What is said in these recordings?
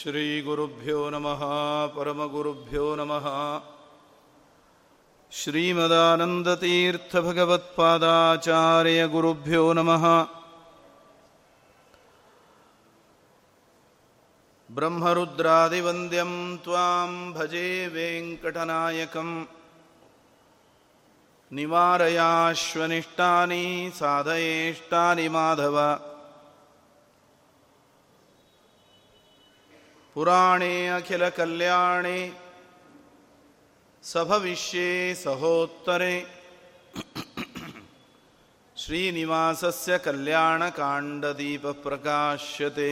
श्रीगुरुभ्यो नमः परमगुरुभ्यो नमः श्रीमदानन्दतीर्थभगवत्पादाचार्यगुरुभ्यो नमः ब्रह्मरुद्रादिवन्द्यं त्वां भजे वेङ्कटनायकम् निवारयाश्वनिष्टानि साधयेष्टानि माधव पुराणे अखिलकल्याणे सभविष्ये सहोत्तरे श्रीनिवासस्य कल्याणकाण्डदीपप्रकाश्यते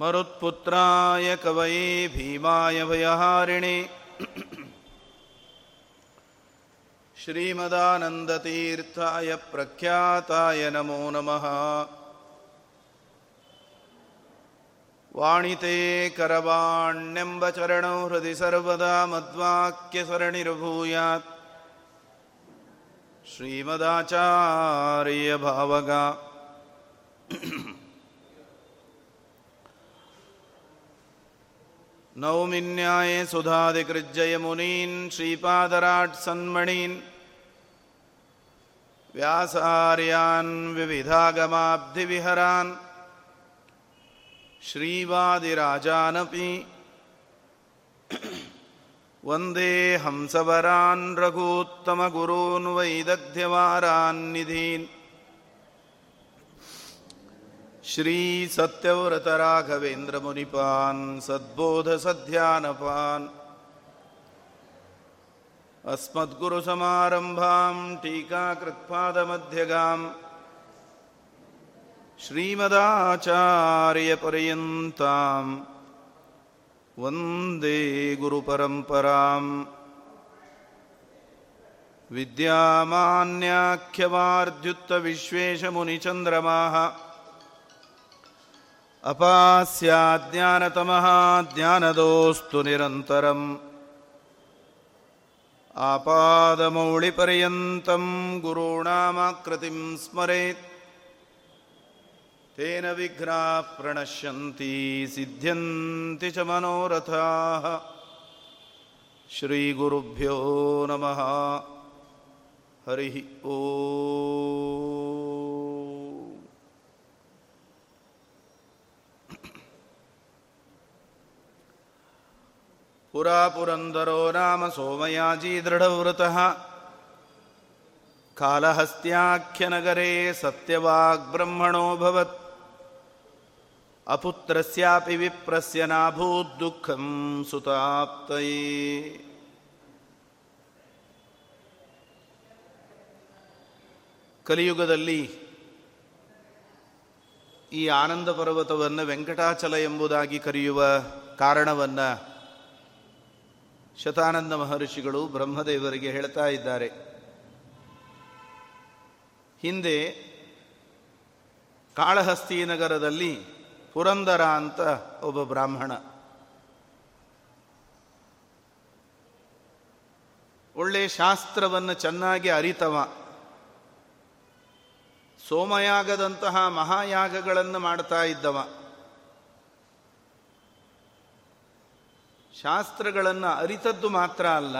मरुत्पुत्राय कवये भीमाय भयहारिणे श्रीमदानन्दतीर्थाय प्रख्याताय नमो नमः वाणिते करवाण्यम्बचरणौ हृदि सर्वदा मद्वाक्यसरणिर्भूयात्। श्रीमदाचार्यभावगा। नौमिन्याये सुधादिकृज्जयमुनीन् श्रीपादराट्सन्मणीन् व्यासार्यान् विविधागमाब्धिविहरान् श्रीवादिराजानपि वन्दे हंसवरान् रघूत्तमगुरून् वैदग्ध्यवारान्निधीन् श्रीसत्यव्रतराघवेन्द्रमुनिपान् सद्बोधसध्यानपान् अस्मद्गुरुसमारम्भां टीकाकृत्पादमध्यगाम् श्रीमदाचार्यपर्यन्तां वन्दे गुरुपरम्पराम् विद्यामान्याख्यवार्द्युत्तविश्वेशमुनिचन्द्रमाः अपास्याज्ञानतमः ज्ञानदोऽस्तु निरन्तरम् आपादमौळिपर्यन्तं गुरूणामाकृतिं स्मरेत् तेन विघ्नाः प्रणश्यन्ति सिद्ध्यन्ति च मनोरथाः श्रीगुरुभ्यो नमः हरिः ओ पुरा पुरन्दरो नाम सोमयाजी दृढव्रतः कालहस्त्याख्यनगरे सत्यवाग्ब्रह्मणोऽभवत् ಅಪುತ್ರಸ್ಯಾಪಿ ವಿಪ್ರಸ್ಯ ನಾಭೂದ್ದುಃಖಂ ಸುತಾಪ್ತೈ. ಕಲಿಯುಗದಲ್ಲಿ ಈ ಆನಂದ ಪರ್ವತವನ್ನು ವೆಂಕಟಾಚಲ ಎಂಬುದಾಗಿ ಕರೆಯುವ ಕಾರಣವನ್ನು ಶತಾನಂದ ಮಹರ್ಷಿಗಳು ಬ್ರಹ್ಮದೇವರಿಗೆ ಹೇಳ್ತಾ ಇದ್ದಾರೆ. ಹಿಂದೆ ಕಾಳಹಸ್ತಿ ನಗರದಲ್ಲಿ ಪುರಂದರ ಅಂತ ಒಬ್ಬ ಬ್ರಾಹ್ಮಣ. ಒಳ್ಳೆ ಶಾಸ್ತ್ರವನ್ನು ಚೆನ್ನಾಗಿ ಅರಿತವ. ಸೋಮಯಾಗದಂತಹ ಮಹಾಯಾಗಗಳನ್ನು ಮಾಡ್ತಾ ಇದ್ದವ. ಶಾಸ್ತ್ರಗಳನ್ನು ಅರಿತದ್ದು ಮಾತ್ರ ಅಲ್ಲ,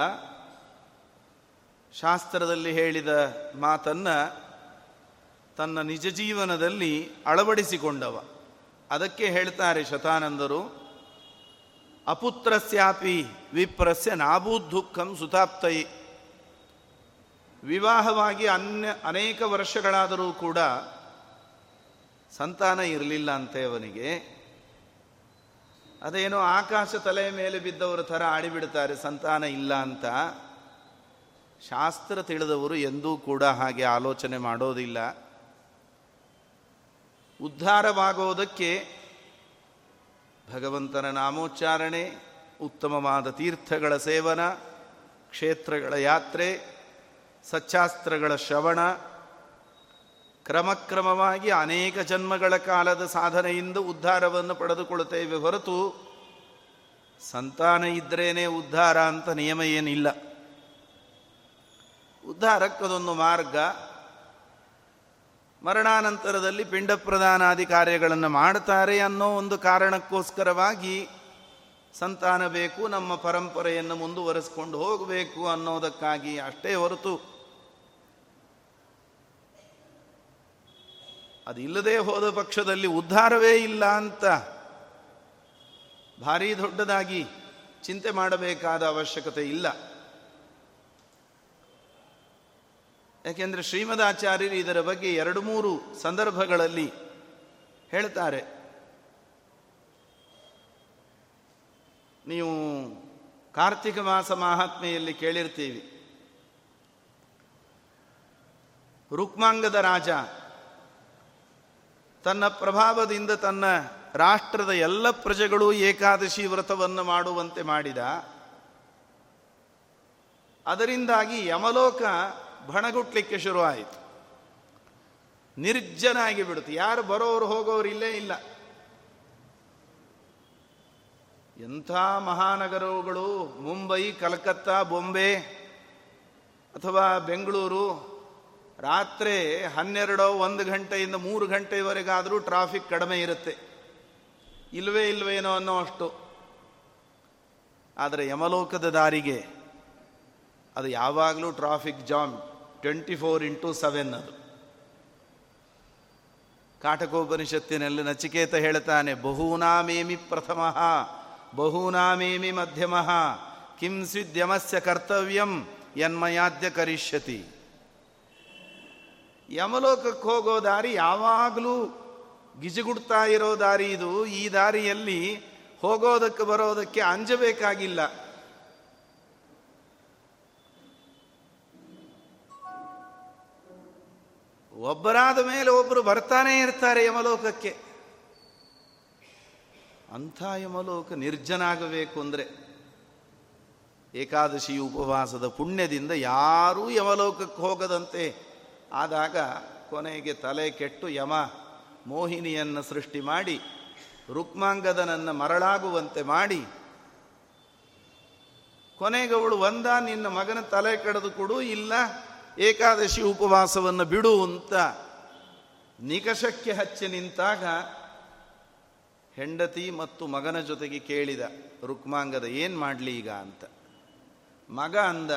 ಶಾಸ್ತ್ರದಲ್ಲಿ ಹೇಳಿದ ಮಾತನ್ನು ತನ್ನ ನಿಜ ಜೀವನದಲ್ಲಿ ಅಳವಡಿಸಿಕೊಂಡವ. ಅದಕ್ಕೆ ಹೇಳ್ತಾರೆ ಶತಾನಂದರು, ಅಪುತ್ರಸ್ಯಾಪಿ ವಿಪ್ರಸ್ಯ ನಾಭೂದ್ದುಃಖಂ ಸುತಾಪ್ತಯಿ. ವಿವಾಹವಾಗಿ ಅನ್ಯ ಅನೇಕ ವರ್ಷಗಳಾದರೂ ಕೂಡ ಸಂತಾನ ಇರಲಿಲ್ಲ ಅಂತೆ ಅವನಿಗೆ. ಅದೇನೋ ಆಕಾಶ ತಲೆಯ ಮೇಲೆ ಬಿದ್ದವರ ಥರ ಆಡಿಬಿಡ್ತಾರೆ, ಸಂತಾನ ಇಲ್ಲ ಅಂತ. ಶಾಸ್ತ್ರ ತಿಳಿದವರು ಎಂದೂ ಕೂಡ ಹಾಗೆ ಆಲೋಚನೆ ಮಾಡೋದಿಲ್ಲ. ಉದ್ಧಾರವಾಗೋದಕ್ಕೆ ಭಗವಂತನ ನಾಮೋಚ್ಚಾರಣೆ, ಉತ್ತಮವಾದ ತೀರ್ಥಗಳ ಸೇವನ, ಕ್ಷೇತ್ರಗಳ ಯಾತ್ರೆ, ಸಚ್ಚಾಸ್ತ್ರಗಳ ಶ್ರವಣ, ಕ್ರಮಕ್ರಮವಾಗಿ ಅನೇಕ ಜನ್ಮಗಳ ಕಾಲದ ಸಾಧನೆಯಿಂದ ಉದ್ಧಾರವನ್ನು ಪಡೆದುಕೊಳ್ಳುತ್ತೇವೆ ಹೊರತು ಸಂತಾನ ಇದ್ರೇನೆ ಉದ್ಧಾರ ಅಂತ ನಿಯಮ ಏನಿಲ್ಲ. ಉದ್ಧಾರಕ್ಕದೊಂದು ಮಾರ್ಗ ಮರಣಾನಂತರದಲ್ಲಿ ಪಿಂಡ ಪ್ರದಾನಾದಿ ಕಾರ್ಯಗಳನ್ನು ಮಾಡ್ತಾರೆ ಅನ್ನೋ ಒಂದು ಕಾರಣಕ್ಕೋಸ್ಕರವಾಗಿ ಸಂತಾನ ಬೇಕು, ನಮ್ಮ ಪರಂಪರೆಯನ್ನು ಮುಂದುವರೆಸ್ಕೊಂಡು ಹೋಗಬೇಕು ಅನ್ನೋದಕ್ಕಾಗಿ ಅಷ್ಟೇ ಹೊರತು ಅದು ಇಲ್ಲದೆ ಹೋದ ಪಕ್ಷದಲ್ಲಿ ಉದ್ಧಾರವೇ ಇಲ್ಲ ಅಂತ ಭಾರೀ ದೊಡ್ಡದಾಗಿ ಚಿಂತೆ ಮಾಡಬೇಕಾದ ಅವಶ್ಯಕತೆ ಇಲ್ಲ. ಯಾಕೆಂದರೆ ಶ್ರೀಮದಾಚಾರ್ಯರು ಇದರ ಬಗ್ಗೆ ಎರಡು ಮೂರು ಸಂದರ್ಭಗಳಲ್ಲಿ ಹೇಳ್ತಾರೆ ನೀವು ಕಾರ್ತಿಕ ಮಾಸ ಮಹಾತ್ಮೆಯಲ್ಲಿ ಕೇಳಿರ್ತೀವಿ. ರುಕ್ಮಾಂಗದ ರಾಜ ತನ್ನ ಪ್ರಭಾವದಿಂದ ತನ್ನ ರಾಷ್ಟ್ರದ ಎಲ್ಲ ಪ್ರಜೆಗಳು ಏಕಾದಶಿ ವ್ರತವನ್ನು ಮಾಡುವಂತೆ ಮಾಡಿದ. ಅದರಿಂದಾಗಿ ಯಮಲೋಕ ಬಣಗುಟ್ಲಿಕ್ಕೆ ಶುರುವಾಯಿತು. ನಿರ್ಜನಾಗಿ ಬಿಡುತ್ತೆ. ಯಾರು ಬರೋರು ಹೋಗೋರು ಇಲ್ಲೇ ಇಲ್ಲ. ಎಂಥ ಮಹಾನಗರಗಳು, ಮುಂಬೈ, ಕಲ್ಕತ್ತಾ, ಬೊಂಬೆ ಅಥವಾ ಬೆಂಗಳೂರು, ರಾತ್ರಿ ಹನ್ನೆರಡೋ ಒಂದು ಗಂಟೆಯಿಂದ ಮೂರು ಗಂಟೆವರೆಗಾದರೂ ಟ್ರಾಫಿಕ್ ಕಡಿಮೆ ಇರುತ್ತೆ. ಇಲ್ವೇ ಇಲ್ವೇನೋ ಅನ್ನೋ ಅಷ್ಟು. ಆದರೆ ಯಮಲೋಕದ ದಾರಿಗೆ ಅದು ಯಾವಾಗಲೂ traffic jam. Twenty four into seven ಅದು. ಕಾಟಕೋಪನಿಷತ್ತಿನಲ್ಲಿ ನಚಿಕೇತ ಹೇಳ್ತಾನೆ, ಬಹೂನಾಮೇಮಿ ಪ್ರಥಮ, ಬಹೂನಾಮೇಮಿ ಮಧ್ಯಮ, ಕಿಂ ಸ್ವಿದ್ಯಮಸ್ಯ ಕರ್ತವ್ಯಂ ಯನ್ಮಯಾದ್ಯ ಕರಿಷ್ಯತಿ. ಯಮಲೋಕಕ್ಕೆ ಹೋಗೋ ದಾರಿ ಯಾವಾಗಲೂ ಗಿಜುಗುಡ್ತಾ ಇರೋ ದಾರಿ ಇದು. ಈ ದಾರಿಯಲ್ಲಿ ಹೋಗೋದಕ್ಕೆ ಬರೋದಕ್ಕೆ ಅಂಜಬೇಕಾಗಿಲ್ಲ. ಒಬ್ಬರಾದ ಮೇಲೆ ಒಬ್ಬರು ಬರ್ತಾನೆ ಇರ್ತಾರೆ ಯಮಲೋಕಕ್ಕೆ. ಅಂಥ ಯಮಲೋಕ ನಿರ್ಜನ ಆಗಬೇಕು ಅಂದರೆ ಏಕಾದಶಿ ಉಪವಾಸದ ಪುಣ್ಯದಿಂದ ಯಾರೂ ಯಮಲೋಕಕ್ಕೆ ಹೋಗದಂತೆ ಆದಾಗ ಕೊನೆಗೆ ತಲೆ ಕೆಟ್ಟು ಯಮ ಮೋಹಿನಿಯನ್ನು ಸೃಷ್ಟಿ ಮಾಡಿ, ರುಕ್ಮಾಂಗದನನ್ನು ಮರಳಾಗುವಂತೆ ಮಾಡಿ, ಕೊನೆಗವಳು ಒಂದ ನಿನ್ನ ಮಗನ ತಲೆ ಕಡಿದು ಕೊಡು, ಇಲ್ಲ ಏಕಾದಶಿ ಉಪವಾಸವನ್ನು ಬಿಡು ಅಂತ ನಿಕಷಕ್ಕೆ ಹಚ್ಚಿ ನಿಂತಾಗ ಹೆಂಡತಿ ಮತ್ತು ಮಗನ ಜೊತೆಗೆ ಕೇಳಿದ, ರುಕ್ಮಾಂಗದ ಏನು ಮಾಡಲಿ ಈಗ ಅಂತ? ಮಗ ಅಂದ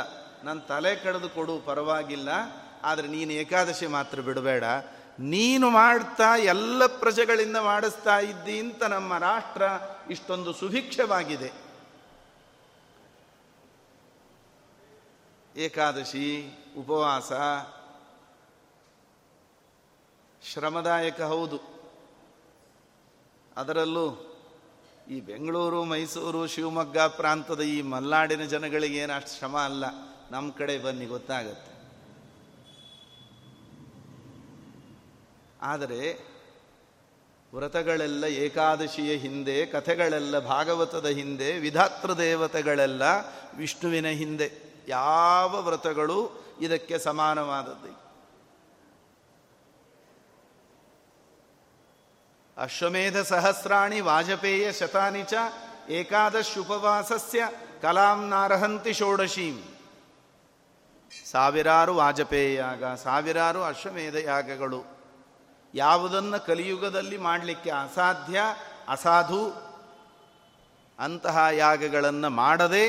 ನನ್ನ ತಲೆ ಕಡಿದು ಕೊಡು, ಪರವಾಗಿಲ್ಲ, ಆದರೆ ನೀನು ಏಕಾದಶಿ ಮಾತ್ರ ಬಿಡಬೇಡ. ನೀನು ಮಾಡ್ತಾ ಎಲ್ಲ ಪ್ರಜೆಗಳಿಂದ ಮಾಡಿಸ್ತಾ ಇದ್ದಿ ಅಂತ ನಮ್ಮ ರಾಷ್ಟ್ರ ಇಷ್ಟೊಂದು ಸುಭಿಕ್ಷವಾಗಿದೆ. ಏಕಾದಶಿ ಉಪವಾಸ. ಶ್ರಮದಾಯಕ ಹೌದು. ಅದರಲ್ಲೂ ಈ ಬೆಂಗಳೂರು, ಮೈಸೂರು, ಶಿವಮೊಗ್ಗ ಪ್ರಾಂತದ ಈ ಮಲ್ನಾಡಿನ ಜನಗಳಿಗೆ ಏನು ಅಷ್ಟು ಶ್ರಮ ಅಲ್ಲ ನಮ್ಮ ಕಡೆ ಬನ್ನಿ, ಗೊತ್ತಾಗತ್ತೆ. ಆದರೆ ವ್ರತಗಳೆಲ್ಲ ಏಕಾದಶಿಯ ಹಿಂದೆ, ಕಥೆಗಳೆಲ್ಲ ಭಾಗವತದ ಹಿಂದೆ ವಿಧಾತೃ ದೇವತೆಗಳೆಲ್ಲ ವಿಷ್ಣುವಿನ ಹಿಂದೆ, ಯಾವ ವ್ರತಗಳು ಇದಕ್ಕೆ ಸಮಾನವಾದದ್ದು. ಅಶ್ವಮೇಧ ಸಹಸ್ರಾಣಿ ವಾಜಪೇಯ ಶತಾನಿ ಚ ಏಕಾದಶುಪವಾಸಸ್ಯ ಕಲಾಂ ನಾರಹಂತಿ ಷೋಡಶೀಂ. ಸಾವಿರಾರು ವಾಜಪೇಯ ಯಾಗ, ಸಾವಿರಾರು ಅಶ್ವಮೇಧ ಯಾಗಗಳು. ಯಾವುದನ್ನು ಕಲಿಯುಗದಲ್ಲಿ ಮಾಡಲಿಕ್ಕೆ ಅಸಾಧ್ಯ, ಅಸಾಧು ಅಂತಹ ಯಾಗಗಳನ್ನು ಮಾಡದೆ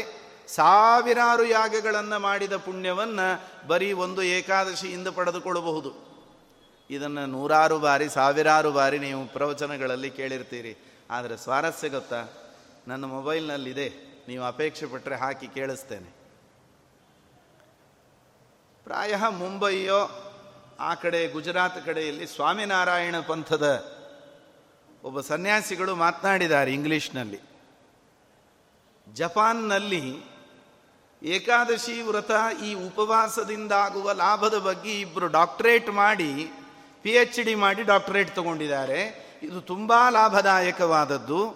ಸಾವಿರಾರು ಯಾಗಗಳನ್ನು ಮಾಡಿದ ಪುಣ್ಯವನ್ನು ಬರೀ ಒಂದು ಏಕಾದಶಿಯಿಂದ ಪಡೆದುಕೊಳ್ಳಬಹುದು. ಇದನ್ನು ನೂರಾರು ಬಾರಿ, ಸಾವಿರಾರು ಬಾರಿ ನೀವು ಪ್ರವಚನಗಳಲ್ಲಿ ಕೇಳಿರ್ತೀರಿ. ಆದರೆ ಸ್ವಾರಸ್ಯ ಗೊತ್ತಾ? ನನ್ನ ಮೊಬೈಲ್ನಲ್ಲಿದೆ. ನೀವು ಅಪೇಕ್ಷೆ ಪಟ್ಟರೆ ಹಾಕಿ ಕೇಳಿಸ್ತೇನೆ. ಪ್ರಾಯ ಮುಂಬಯಿಯೋ, ಆ ಕಡೆ ಗುಜರಾತ್ ಕಡೆಯಲ್ಲಿ ಸ್ವಾಮಿನಾರಾಯಣ ಪಂಥದ ಒಬ್ಬ ಸನ್ಯಾಸಿಗಳು ಮಾತನಾಡಿದ್ದಾರೆ ಇಂಗ್ಲಿಷ್ನಲ್ಲಿ. ಜಪಾನ್ನಲ್ಲಿ ಏಕಾದಶಿ ವ್ರತ ಈ ಉಪವಾಸದಿಂದಾಗುವ ಲಾಭದ ಬಗ್ಗೆ ಇಬ್ಬರು ಡಾಕ್ಟರೇಟ್ ಮಾಡಿ ಪಿ ಎಚ್ ಡಿ ಮಾಡಿ ಡಾಕ್ಟರೇಟ್ ತಗೊಂಡಿದ್ದಾರೆ. ಇದು ತುಂಬ ಲಾಭದಾಯಕವಾದದ್ದು.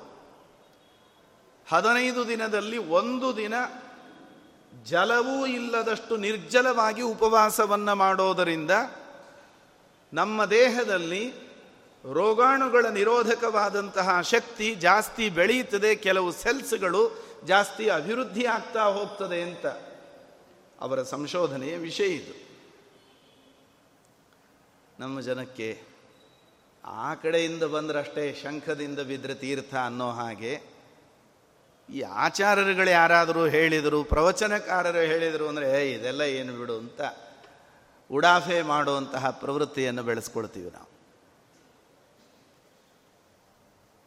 ಹದಿನೈದು ದಿನದಲ್ಲಿ ಒಂದು ದಿನ ಜಲವೂ ಇಲ್ಲದಷ್ಟು ನಿರ್ಜಲವಾಗಿ ಉಪವಾಸವನ್ನು ಮಾಡೋದರಿಂದ ನಮ್ಮ ದೇಹದಲ್ಲಿ ರೋಗಾಣುಗಳ ನಿರೋಧಕವಾದಂತಹ ಶಕ್ತಿ ಜಾಸ್ತಿ ಬೆಳೆಯುತ್ತದೆ. ಕೆಲವು ಸೆಲ್ಸ್ಗಳು ಜಾಸ್ತಿ ಅಭಿವೃದ್ಧಿ ಆಗ್ತಾ ಹೋಗ್ತದೆ ಅಂತ ಅವರ ಸಂಶೋಧನೆಯ ವಿಷಯ ಇದು. ನಮ್ಮ ಜನಕ್ಕೆ ಆ ಕಡೆಯಿಂದ ಬಂದ್ರಷ್ಟೇ ಶಂಖದಿಂದ ಬಿದ್ದರೆ ತೀರ್ಥ ಅನ್ನೋ ಹಾಗೆ ಈ ಆಚಾರ್ಯರುಗಳು ಯಾರಾದರೂ ಹೇಳಿದರು, ಪ್ರವಚನಕಾರರು ಹೇಳಿದರು ಅಂದರೆ ಇದೆಲ್ಲ ಏನು ಬಿಡು ಅಂತ ಉಡಾಫೆ ಮಾಡುವಂತಹ ಪ್ರವೃತ್ತಿಯನ್ನು ಬೆಳೆಸ್ಕೊಳ್ತೀವಿ ನಾವು.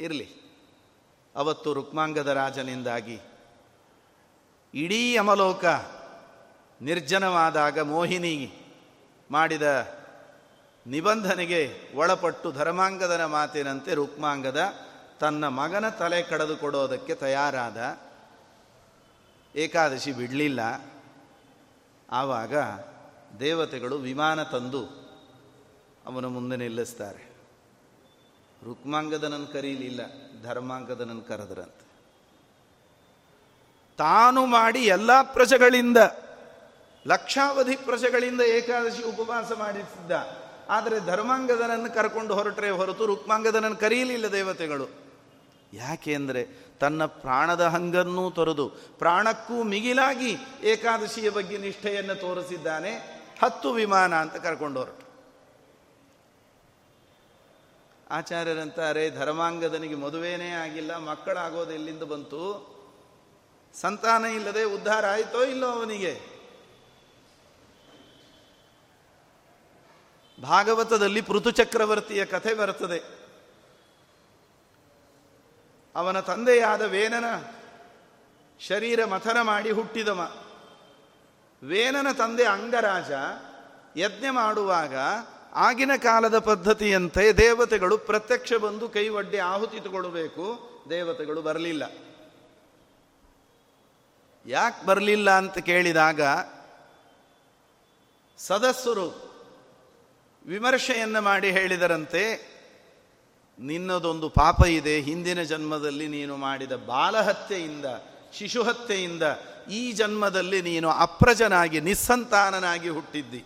ಇರಲಿ. ಅವತ್ತು ರುಕ್ಮಾಂಗದ ರಾಜನಿಂದಾಗಿ ಇಡೀ ಅಮಲೋಕ ನಿರ್ಜನವಾದಾಗ ಮೋಹಿನಿ ಮಾಡಿದ ನಿಬಂಧನೆಗೆ ಒಳಪಟ್ಟು ಧರ್ಮಾಂಗದನ ಮಾತಿನಂತೆ ರುಕ್ಮಾಂಗದ ತನ್ನ ಮಗನ ತಲೆ ಕಡೆದು ಕೊಡೋದಕ್ಕೆ ತಯಾರಾದ ಏಕಾದಶಿ ಬಿಡಲಿಲ್ಲ. ಆವಾಗ ದೇವತೆಗಳು ವಿಮಾನ ತಂದು ಅವನ ಮುಂದೆ ನಿಲ್ಲಿಸ್ತಾರೆ. ರುಕ್ಮಾಂಗದನನ್ನು ಕರೀಲಿಲ್ಲ. ಧರ್ಮಾಂಗದನನ್ನು ಕರೆದ್ರಂತೆ. ತಾನು ಮಾಡಿ ಎಲ್ಲ ಪ್ರಜೆಗಳಿಂದ, ಲಕ್ಷಾವಧಿ ಪ್ರಜೆಗಳಿಂದ ಏಕಾದಶಿ ಉಪವಾಸ ಮಾಡಿಸಿದ್ದ. ಆದರೆ ಧರ್ಮಾಂಗದನನ್ನು ಕರ್ಕೊಂಡು ಹೊರಟ್ರೆ ಹೊರತು ರುಕ್ಮಾಂಗದನನ್ನು ಕರೀಲಿಲ್ಲ ದೇವತೆಗಳು. ಯಾಕೆ ಅಂದರೆ ತನ್ನ ಪ್ರಾಣದ ಹಂಗನ್ನೂ ತೊರೆದು ಪ್ರಾಣಕ್ಕೂ ಮಿಗಿಲಾಗಿ ಏಕಾದಶಿಯ ಬಗ್ಗೆ ನಿಷ್ಠೆಯನ್ನು ತೋರಿಸಿದ್ದಾನೆ. ಹತ್ತು ವಿಮಾನ ಅಂತ ಕರ್ಕೊಂಡು ಹೊರಟು. ಆಚಾರ್ಯರಂತಾರೆ, ಧರ್ಮಾಂಗದನಿಗೆ ಮದುವೆನೇ ಆಗಿಲ್ಲ, ಮಕ್ಕಳಾಗೋದು ಎಲ್ಲಿಂದ ಬಂತು? ಸಂತಾನ ಇಲ್ಲದೆ ಉದ್ಧಾರ ಆಯಿತೋ ಇಲ್ಲೋ ಅವನಿಗೆ? ಭಾಗವತದಲ್ಲಿ ಪೃಥು ಚಕ್ರವರ್ತಿಯ ಕಥೆ ಬರುತ್ತದೆ ಅವನ ತಂದೆಯಾದ ವೇನನ ಶರೀರ ಮಥನ ಮಾಡಿ ಹುಟ್ಟಿದವ. ವೇನನ ತಂದೆ ಅಂಗರಾಜ ಯಜ್ಞ ಮಾಡುವಾಗ ಆಗಿನ ಕಾಲದ ಪದ್ಧತಿಯಂತೆ ದೇವತೆಗಳು ಪ್ರತ್ಯಕ್ಷ ಬಂದು ಕೈ ಒಡ್ಡಿ ಆಹುತಿ ತಗೊಳ್ಬೇಕು, ದೇವತೆಗಳು ಬರಲಿಲ್ಲ. ಯಾಕೆ ಬರಲಿಲ್ಲ ಅಂತ ಕೇಳಿದಾಗ, ಸದಸ್ಯರು ವಿಮರ್ಶೆಯನ್ನು ಮಾಡಿ ಹೇಳಿದರಂತೆ, ನಿನ್ನದೊಂದು ಪಾಪ ಇದೆ, ಹಿಂದಿನ ಜನ್ಮದಲ್ಲಿ ನೀನು ಮಾಡಿದ ಬಾಲಹತ್ಯೆಯಿಂದ, ಶಿಶುಹತ್ಯೆಯಿಂದ ಈ ಜನ್ಮದಲ್ಲಿ ನೀನು ಅಪ್ರಜನಾಗಿ, ನಿಸ್ಸಂತಾನನಾಗಿ ಹುಟ್ಟಿದ್ದಿ.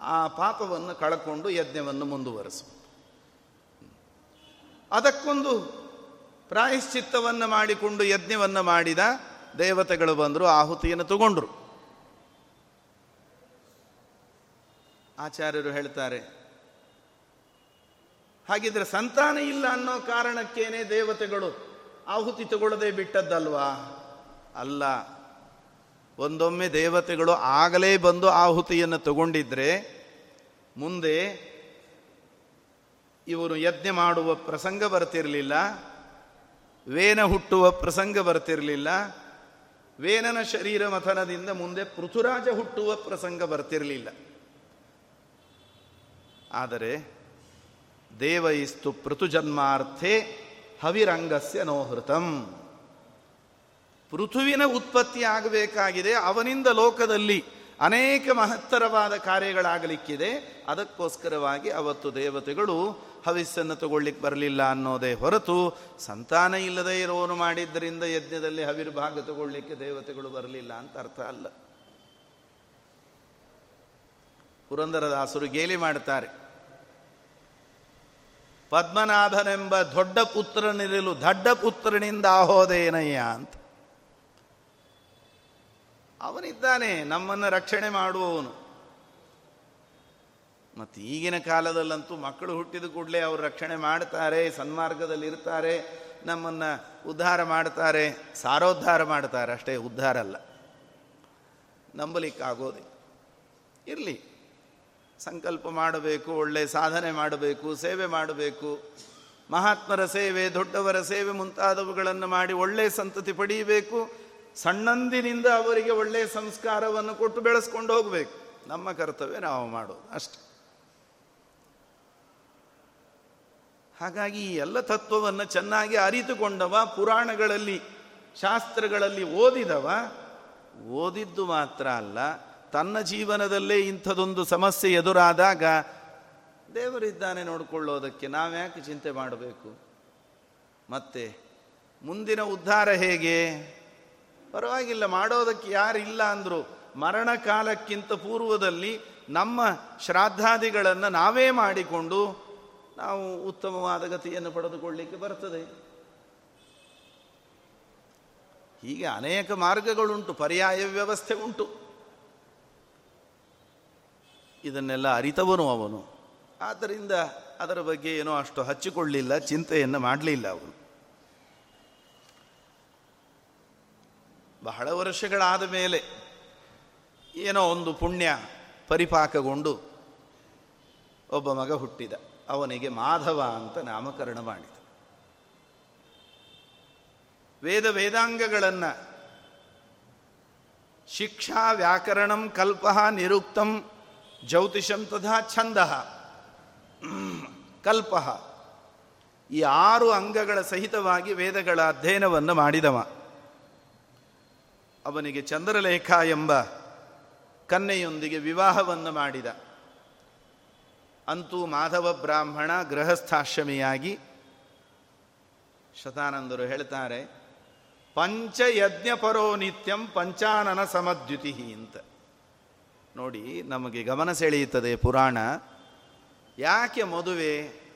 ಆ ಪಾಪವನ್ನು ಕಳಕೊಂಡು ಯಜ್ಞವನ್ನು ಮುಂದುವರೆಸು. ಅದಕ್ಕೊಂದು ಪ್ರಾಯಶ್ಚಿತ್ತವನ್ನು ಮಾಡಿಕೊಂಡು ಯಜ್ಞವನ್ನು ಮಾಡಿದ ದೇವತೆಗಳು ಬಂದರು, ಆಹುತಿಯನ್ನು ತಗೊಂಡ್ರು. ಆಚಾರ್ಯರು ಹೇಳ್ತಾರೆ, ಹಾಗಿದ್ರೆ ಸಂತಾನ ಇಲ್ಲ ಅನ್ನೋ ಕಾರಣಕ್ಕೇನೆ ದೇವತೆಗಳು ಆಹುತಿ ತಗೊಳ್ಳದೆ ಬಿಟ್ಟದ್ದಲ್ವಾ? ಅಲ್ಲ ಒಂದೊಮ್ಮೆ ದೇವತೆಗಳು ಆಗಲೇ ಬಂದು ಆಹುತಿಯನ್ನು ತಗೊಂಡಿದ್ರೆ ಮುಂದೆ ಇವರು ಯಜ್ಞ ಮಾಡುವ ಪ್ರಸಂಗ ಬರ್ತಿರಲಿಲ್ಲ, ವೇನ ಹುಟ್ಟುವ ಪ್ರಸಂಗ ಬರ್ತಿರಲಿಲ್ಲ, ವೇನನ ಶರೀರ ಮಥನದಿಂದ ಮುಂದೆ ಪೃಥುರಾಜ ಹುಟ್ಟುವ ಪ್ರಸಂಗ ಬರ್ತಿರಲಿಲ್ಲ. ಆದರೆ ದೇವಯಿಸ್ತು ಪೃಥುಜನ್ಮಾರ್ಥೆ ಹವಿರಂಗಸ್ಯ ನೋಹೃತಂ ಪೃಥುವಿನ ಉತ್ಪತ್ತಿ ಆಗಬೇಕಾಗಿದೆ ಅವನಿಂದ ಲೋಕದಲ್ಲಿ ಅನೇಕ ಮಹತ್ತರವಾದ ಕಾರ್ಯಗಳಾಗಲಿಕ್ಕಿದೆ. ಅದಕ್ಕೋಸ್ಕರವಾಗಿ ಅವತ್ತು ದೇವತೆಗಳು ಹವಿಸ್ಸನ್ನು ತಗೊಳ್ಳಿಕ್ಕೆ ಬರಲಿಲ್ಲ ಅನ್ನೋದೇ ಹೊರತು ಸಂತಾನ ಇಲ್ಲದೆ ಇರೋನು ಮಾಡಿದ್ದರಿಂದ ಯಜ್ಞದಲ್ಲಿ ಹವಿರ್ಭಾಗ ತಗೊಳ್ಳಿಕ್ಕೆ ದೇವತೆಗಳು ಬರಲಿಲ್ಲ ಅಂತ ಅರ್ಥ ಅಲ್ಲ. ಪುರಂದರದಾಸರು ಗೇಲಿ ಮಾಡ್ತಾರೆ. ಪದ್ಮನಾಭನೆಂಬ ದೊಡ್ಡ ಪುತ್ರನಿರಲು ದಡ್ಡ ಪುತ್ರನಿಂದ ಆಹೋದೇನಯ್ಯ ಅಂತ. ಅವನಿದ್ದಾನೆ, ನಮ್ಮನ್ನು ರಕ್ಷಣೆ ಮಾಡುವವನು. ಮತ್ತು ಈಗಿನ ಕಾಲದಲ್ಲಂತೂ ಮಕ್ಕಳು ಹುಟ್ಟಿದ ಕೂಡಲೇ ಅವರು ರಕ್ಷಣೆ ಮಾಡ್ತಾರೆ, ಸನ್ಮಾರ್ಗದಲ್ಲಿರ್ತಾರೆ, ನಮ್ಮನ್ನು ಉದ್ಧಾರ ಮಾಡ್ತಾರೆ, ಸಾರೋದ್ಧಾರ ಮಾಡ್ತಾರೆ, ಅಷ್ಟೇ ಉದ್ಧಾರ ಅಲ್ಲ. ನಂಬಲಿಕ್ಕಾಗೋದಿಲ್ಲ ಇರಲಿ. ಸಂಕಲ್ಪ ಮಾಡಬೇಕು, ಒಳ್ಳೆ ಸಾಧನೆ ಮಾಡಬೇಕು, ಸೇವೆ ಮಾಡಬೇಕು. ಮಹಾತ್ಮರ ಸೇವೆ, ದೊಡ್ಡವರ ಸೇವೆ ಮುಂತಾದವುಗಳನ್ನು ಮಾಡಿ ಒಳ್ಳೆ ಸಂತತಿ ಪಡೀಬೇಕು ಸಣ್ಣಂದಿನಿಂದ ಅವರಿಗೆ ಒಳ್ಳೆಯ ಸಂಸ್ಕಾರವನ್ನು ಕೊಟ್ಟು ಬೆಳೆಸ್ಕೊಂಡು ಹೋಗಬೇಕು. ನಮ್ಮ ಕರ್ತವ್ಯ ನಾವು ಮಾಡೋದು ಅಷ್ಟೆ. ಹಾಗಾಗಿ ಈ ಎಲ್ಲ ತತ್ವವನ್ನು ಚೆನ್ನಾಗಿ ಅರಿತುಕೊಂಡವ, ಪುರಾಣಗಳಲ್ಲಿ, ಶಾಸ್ತ್ರಗಳಲ್ಲಿ ಓದಿದವ, ಓದಿದ್ದು ಮಾತ್ರ ಅಲ್ಲ, ತನ್ನ ಜೀವನದಲ್ಲೇ ಇಂಥದೊಂದು ಸಮಸ್ಯೆ ಎದುರಾದಾಗ ದೇವರಿದ್ದಾನೆ ನೋಡಿಕೊಳ್ಳೋದಕ್ಕೆ ನಾವ್ಯಾಕೆ ಚಿಂತೆ ಮಾಡಬೇಕು? ಮತ್ತೆ ಮುಂದಿನ ಉದ್ಧಾರ ಹೇಗೆ? ಪರವಾಗಿಲ್ಲ, ಮಾಡೋದಕ್ಕೆ ಯಾರಿಲ್ಲ ಅಂದರು ಮರಣ ಕಾಲಕ್ಕಿಂತ ಪೂರ್ವದಲ್ಲಿ ನಮ್ಮ ಶ್ರಾದ್ದಾದಿಗಳನ್ನು ನಾವೇ ಮಾಡಿಕೊಂಡು ನಾವು ಉತ್ತಮವಾದ ಗತಿಯನ್ನು ಪಡೆದುಕೊಳ್ಳಿಕ್ಕೆ ಬರ್ತದೆ. ಹೀಗೆ ಅನೇಕ ಮಾರ್ಗಗಳುಂಟು, ಪರ್ಯಾಯ ವ್ಯವಸ್ಥೆ ಉಂಟು. ಇದನ್ನೆಲ್ಲ ಅರಿತವನು ಅವನು. ಆದ್ದರಿಂದ ಅದರ ಬಗ್ಗೆ ಏನೋ ಅಷ್ಟು ಹಚ್ಚಿಕೊಳ್ಳಿಲ್ಲ, ಚಿಂತೆಯನ್ನು ಮಾಡಲಿಲ್ಲ ಅವರು ಬಹಳ ವರ್ಷಗಳಾದ ಮೇಲೆ ಏನೋ ಒಂದು ಪುಣ್ಯ ಪರಿಪಾಕಗೊಂಡು ಒಬ್ಬ ಮಗ ಹುಟ್ಟಿದ. ಅವನಿಗೆ ಮಾಧವ ಅಂತ ನಾಮಕರಣ ಮಾಡಿದ. ವೇದ ವೇದಾಂಗಗಳನ್ನು ಶಿಕ್ಷಾ ವ್ಯಾಕರಣಂ ಕಲ್ಪ ನಿರುಕ್ತಂ ಜ್ಯೋತಿಷಂ ತಥಾ ಛಂದ. ಕಲ್ಪ. ಈ ಆರು ಅಂಗಗಳ ಸಹಿತವಾಗಿ ವೇದಗಳ ಅಧ್ಯಯನವನ್ನು ಮಾಡಿದವ. ಅವನಿಗೆ ಚಂದ್ರಲೇಖ ಎಂಬ ಕನ್ನೆಯೊಂದಿಗೆ ವಿವಾಹವನ್ನು ಮಾಡಿದ. ಅಂತೂ ಮಾಧವ ಬ್ರಾಹ್ಮಣ ಗೃಹಸ್ಥಾಶ್ರಮಿಯಾಗಿ ಶತಾನಂದರು ಹೇಳ್ತಾರೆ ಪಂಚಯಜ್ಞ ಪರೋ ನಿತ್ಯಂ ಪಂಚಾನನ ಸಮದ್ಯುತಿ ಅಂತ. ನೋಡಿ, ನಮಗೆ ಗಮನ ಸೆಳೆಯುತ್ತದೆ ಪುರಾಣ. ಯಾಕೆ ಮದುವೆ?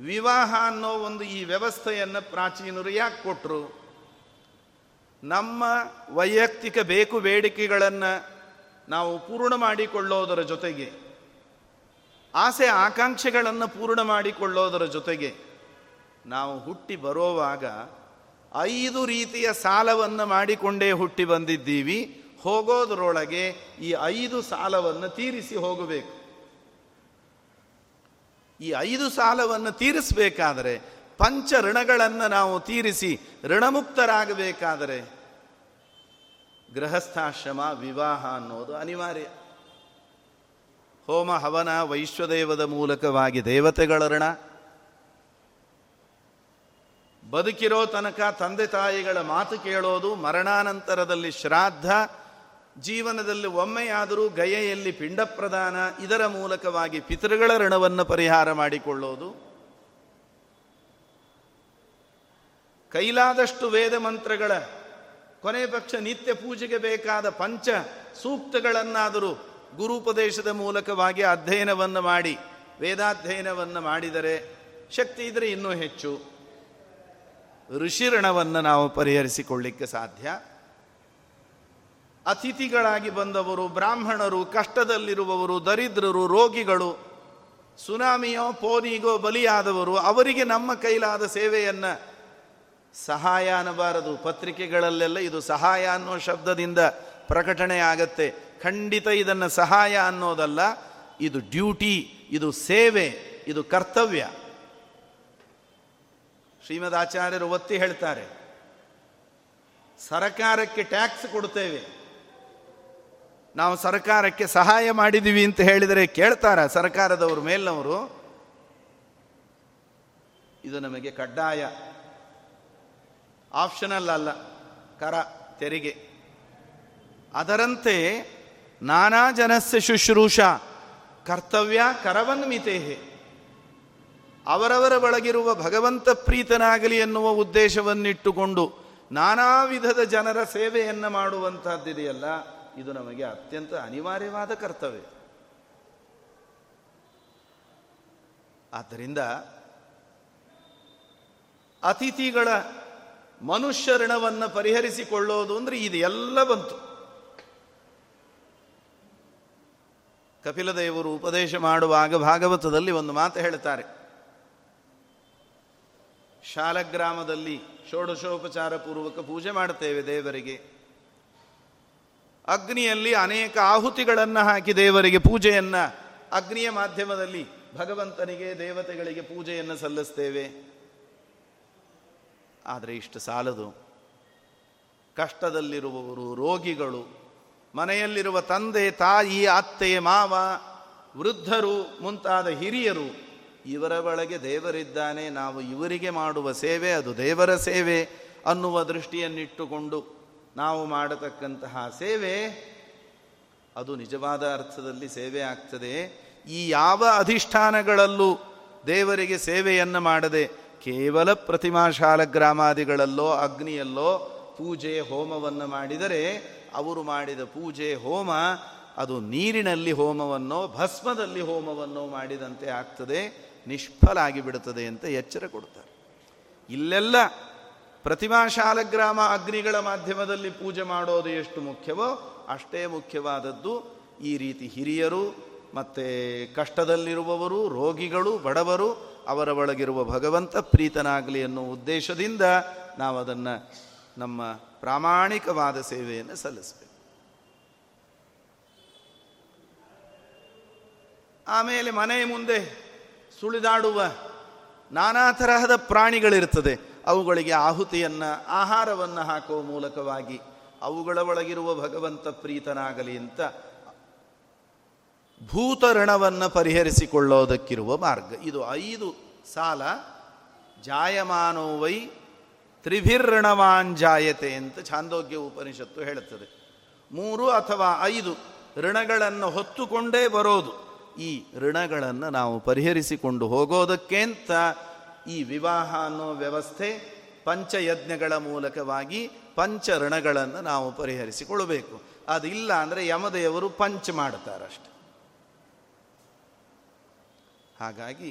ವಿವಾಹ ಅನ್ನೋ ಒಂದು ಈ ವ್ಯವಸ್ಥೆಯನ್ನು ಪ್ರಾಚೀನರು ಯಾಕೆ ಕೊಟ್ಟರು ನಮ್ಮ ವೈಯಕ್ತಿಕ ಬೇಕು ಬೇಡಿಕೆಗಳನ್ನು ನಾವು ಪೂರ್ಣ ಮಾಡಿಕೊಳ್ಳೋದರ ಜೊತೆಗೆ, ಆಸೆ ಆಕಾಂಕ್ಷೆಗಳನ್ನು ಪೂರ್ಣ ಮಾಡಿಕೊಳ್ಳೋದರ ಜೊತೆಗೆ ನಾವು ಹುಟ್ಟಿ ಬರೋವಾಗ ಐದು ರೀತಿಯ ಸಾಲವನ್ನು ಮಾಡಿಕೊಂಡೇ ಹುಟ್ಟಿ ಬಂದಿದ್ದೀವಿ. ಹೋಗೋದರೊಳಗೆ ಈ ಐದು ಸಾಲವನ್ನು ತೀರಿಸಿ ಹೋಗಬೇಕು. ಈ ಐದು ಸಾಲವನ್ನು ತೀರಿಸಬೇಕಾದರೆ ಪಂಚ ಋಣಗಳನ್ನು ನಾವು ತೀರಿಸಿ ಋಣಮುಕ್ತರಾಗಬೇಕಾದರೆ ಗೃಹಸ್ಥಾಶ್ರಮ, ವಿವಾಹ ಅನ್ನೋದು ಅನಿವಾರ್ಯ. ಹೋಮ, ಹವನ, ವೈಶ್ವದೇವದ ಮೂಲಕವಾಗಿ ದೇವತೆಗಳ ಋಣ. ಬದುಕಿರೋ ತನಕ ತಂದೆ ತಾಯಿಗಳ ಮಾತು ಕೇಳೋದು, ಮರಣಾನಂತರದಲ್ಲಿ ಶ್ರಾದ್ದ, ಜೀವನದಲ್ಲಿ ಒಮ್ಮೆಯಾದರೂ ಗಯೆಯಲ್ಲಿ ಪಿಂಡ ಪ್ರದಾನ ಇದರ ಮೂಲಕವಾಗಿ ಪಿತೃಗಳ ಋಣವನ್ನು ಪರಿಹಾರ ಮಾಡಿಕೊಳ್ಳೋದು. ಕೈಲಾದಷ್ಟು ವೇದ ಮಂತ್ರಗಳ, ಕೊನೆ ಪಕ್ಷ ನಿತ್ಯ ಪೂಜೆಗೆ ಬೇಕಾದ ಪಂಚ ಸೂಕ್ತಗಳನ್ನಾದರೂ ಗುರುಪದೇಶದ ಮೂಲಕವಾಗಿ ಅಧ್ಯಯನವನ್ನು ಮಾಡಿ, ವೇದಾಧ್ಯಯನವನ್ನು ಮಾಡಿದರೆ ಶಕ್ತಿ ಇದ್ರೆ ಇನ್ನೂ ಹೆಚ್ಚು. ಋಷಿರಣವನ್ನು ನಾವು ಪರಿಹರಿಸಿಕೊಳ್ಳಿಕ್ಕೆ ಸಾಧ್ಯ. ಅತಿಥಿಗಳಾಗಿ ಬಂದವರು, ಬ್ರಾಹ್ಮಣರು, ಕಷ್ಟದಲ್ಲಿರುವವರು, ದರಿದ್ರರು, ರೋಗಿಗಳು, ಸುನಾಮಿಯೋ ಪೋನಿಗೋ ಬಲಿಯಾದವರು, ಅವರಿಗೆ ನಮ್ಮ ಕೈಲಾದ ಸೇವೆಯನ್ನು ಸಹಾಯ ಅನ್ನಬಾರದು. ಪತ್ರಿಕೆಗಳಲ್ಲೆಲ್ಲ ಇದು ಸಹಾಯ ಅನ್ನೋ ಶಬ್ದದಿಂದ ಪ್ರಕಟಣೆ ಆಗತ್ತೆ. ಖಂಡಿತ ಇದನ್ನು ಸಹಾಯ ಅನ್ನೋದಲ್ಲ, ಇದು ಡ್ಯೂಟಿ, ಇದು ಸೇವೆ, ಇದು ಕರ್ತವ್ಯ. ಶ್ರೀಮದ್ ಆಚಾರ್ಯರು ಒತ್ತಿ ಹೇಳ್ತಾರೆ, ಸರಕಾರಕ್ಕೆ ಟ್ಯಾಕ್ಸ್ ಕೊಡ್ತೇವೆ. ನಾವು ಸರ್ಕಾರಕ್ಕೆ ಸಹಾಯ ಮಾಡಿದ್ದೀವಿ ಅಂತ ಹೇಳಿದರೆ ಕೇಳ್ತಾರ ಸರ್ಕಾರದವರು, ಮೇಲ್ನವರು? ಇದು ನಮಗೆ ಕಡ್ಡಾಯ. ಆಪ್ಷನಲ್ ಅಲ್ಲ, ಕರ, ತೆರಿಗೆ. ಅದರಂತೆ ನಾನಾ ಜನಸ್ಯ ಶುಶ್ರೂಷ, ಕರ್ತವ್ಯ ಕರವನ್ಮಿತೇಹೆ ಅವರವರ ಒಳಗಿರುವ ಭಗವಂತ ಪ್ರೀತನಾಗಲಿ ಎನ್ನುವ ಉದ್ದೇಶವನ್ನಿಟ್ಟುಕೊಂಡು ನಾನಾ ವಿಧದ ಜನರ ಸೇವೆಯನ್ನು ಮಾಡುವಂತಹದ್ದಿದೆಯಲ್ಲ, ಇದು ನಮಗೆ ಅತ್ಯಂತ ಅನಿವಾರ್ಯವಾದ ಕರ್ತವ್ಯ. ಆದ್ದರಿಂದ ಅತಿಥಿಗಳ ಮನುಷ್ಯ ಋಣವನ್ನು ಪರಿಹರಿಸಿಕೊಳ್ಳೋದು ಅಂದರೆ ಇದು ಎಲ್ಲ ಬಂತು. ಕಪಿಲದೇವರು ಉಪದೇಶ ಮಾಡುವಾಗ ಭಾಗವತದಲ್ಲಿ ಒಂದು ಮಾತು ಹೇಳ್ತಾರೆ. ಶಾಲಗ್ರಾಮದಲ್ಲಿ ಷೋಡಶೋಪಚಾರ ಪೂರ್ವಕ ಪೂಜೆ ಮಾಡುತ್ತೇವೆ ದೇವರಿಗೆ. ಅಗ್ನಿಯಲ್ಲಿ ಅನೇಕ ಆಹುತಿಗಳನ್ನು ಹಾಕಿ ದೇವರಿಗೆ ಪೂಜೆಯನ್ನು, ಅಗ್ನಿಯ ಮಾಧ್ಯಮದಲ್ಲಿ ಭಗವಂತನಿಗೆ ದೇವತೆಗಳಿಗೆ ಪೂಜೆಯನ್ನು ಸಲ್ಲಿಸ್ತೇವೆ. ಆದರೆ ಇಷ್ಟು ಸಾಲದು. ಕಷ್ಟದಲ್ಲಿರುವವರು ರೋಗಿಗಳು, ಮನೆಯಲ್ಲಿರುವ ತಂದೆ, ತಾಯಿ, ಅತ್ತೆ, ಮಾವ, ವೃದ್ಧರು, ಮುಂತಾದ ಹಿರಿಯರು, ಇವರ ಒಳಗೆ ದೇವರಿದ್ದಾನೆ, ನಾವು ಇವರಿಗೆ ಮಾಡುವ ಸೇವೆ, ಅದು ದೇವರ ಸೇವೆ ಅನ್ನುವ ದೃಷ್ಟಿಯನ್ನಿಟ್ಟುಕೊಂಡು ನಾವು ಮಾಡತಕ್ಕಂತಹ ಸೇವೆ, ಅದು ನಿಜವಾದ ಅರ್ಥದಲ್ಲಿ ಸೇವೆ ಆಗ್ತದೆ. ಈ ಯಾವ ಅಧಿಷ್ಠಾನಗಳಲ್ಲೂ ದೇವರಿಗೆ ಸೇವೆಯನ್ನು ಮಾಡದೆ ಕೇವಲ ಪ್ರತಿಮಾಶಾಲ ಗ್ರಾಮಾದಿಗಳಲ್ಲೋ, ಅಗ್ನಿಯಲ್ಲೋ ಪೂಜೆ ಹೋಮವನ್ನು ಮಾಡಿದರೆ ಅವರು ಮಾಡಿದ ಪೂಜೆ ಹೋಮ ಅದು ನೀರಿನಲ್ಲಿ ಹೋಮವನ್ನೋ, ಭಸ್ಮದಲ್ಲಿ ಹೋಮವನ್ನೋ ಮಾಡಿದಂತೆ ಆಗ್ತದೆ ನಿಷ್ಫಲ ಆಗಿಬಿಡುತ್ತದೆ ಅಂತ ಎಚ್ಚರ ಕೊಡ್ತಾರೆ. ಇಲ್ಲೆಲ್ಲ ಪ್ರತಿಮಾ ಗ್ರಾಮ ಅಗ್ನಿಗಳ ಮಾಧ್ಯಮದಲ್ಲಿ ಪೂಜೆ ಮಾಡೋದು ಎಷ್ಟು ಮುಖ್ಯವೋ ಅಷ್ಟೇ ಮುಖ್ಯವಾದದ್ದು ಈ ರೀತಿ ಹಿರಿಯರು ಮತ್ತು ಕಷ್ಟದಲ್ಲಿರುವವರು, ರೋಗಿಗಳು, ಬಡವರು ಅವರ ಒಳಗಿರುವ ಭಗವಂತ ಪ್ರೀತನಾಗಲಿ ಅನ್ನೋ ಉದ್ದೇಶದಿಂದ ನಾವು ಅದನ್ನು ನಮ್ಮ ಪ್ರಾಮಾಣಿಕವಾದ ಸೇವೆಯನ್ನು ಸಲ್ಲಿಸಬೇಕು. ಆಮೇಲೆ ಮನೆ ಮುಂದೆ ಸುಳಿದಾಡುವ ನಾನಾ ತರಹದ ಪ್ರಾಣಿಗಳಿರ್ತದೆ ಅವುಗಳಿಗೆ ಆಹುತಿಯನ್ನು, ಆಹಾರವನ್ನು ಹಾಕುವ ಮೂಲಕವಾಗಿ ಅವುಗಳ ಒಳಗಿರುವ ಭಗವಂತ ಪ್ರೀತನಾಗಲಿ ಅಂತ ಭೂತ ಋಣವನ್ನು ಪರಿಹರಿಸಿಕೊಳ್ಳೋದಕ್ಕಿರುವ ಮಾರ್ಗ. ಇದು ಐದು ಸಾಲ. ಜಾಯಮಾನೋ ವೈ ತ್ರಿಭಿರ್ಋಣವಾನ್ ಜಾಯತೆ ಅಂತ ಛಾಂದೋಗ್ಯ ಉಪನಿಷತ್ತು ಹೇಳುತ್ತದೆ. ಮೂರು ಅಥವಾ ಐದು ಋಣಗಳನ್ನು ಹೊತ್ತುಕೊಂಡೇ ಬರೋದು. ಈ ಋಣಗಳನ್ನು ನಾವು ಪರಿಹರಿಸಿಕೊಂಡು ಹೋಗೋದಕ್ಕೆ ಅಂತ ಈ ವಿವಾಹ ಅನ್ನೋ ವ್ಯವಸ್ಥೆ ಪಂಚಯಜ್ಞಗಳ ಮೂಲಕವಾಗಿ ಪಂಚ ಋಣಗಳನ್ನು ನಾವು ಪರಿಹರಿಸಿಕೊಳ್ಳಬೇಕು. ಅದಿಲ್ಲ ಅಂದರೆ ಯಮದೇವರು ಪಂಚ್ ಮಾಡ್ತಾರಷ್ಟೆ. ಹಾಗಾಗಿ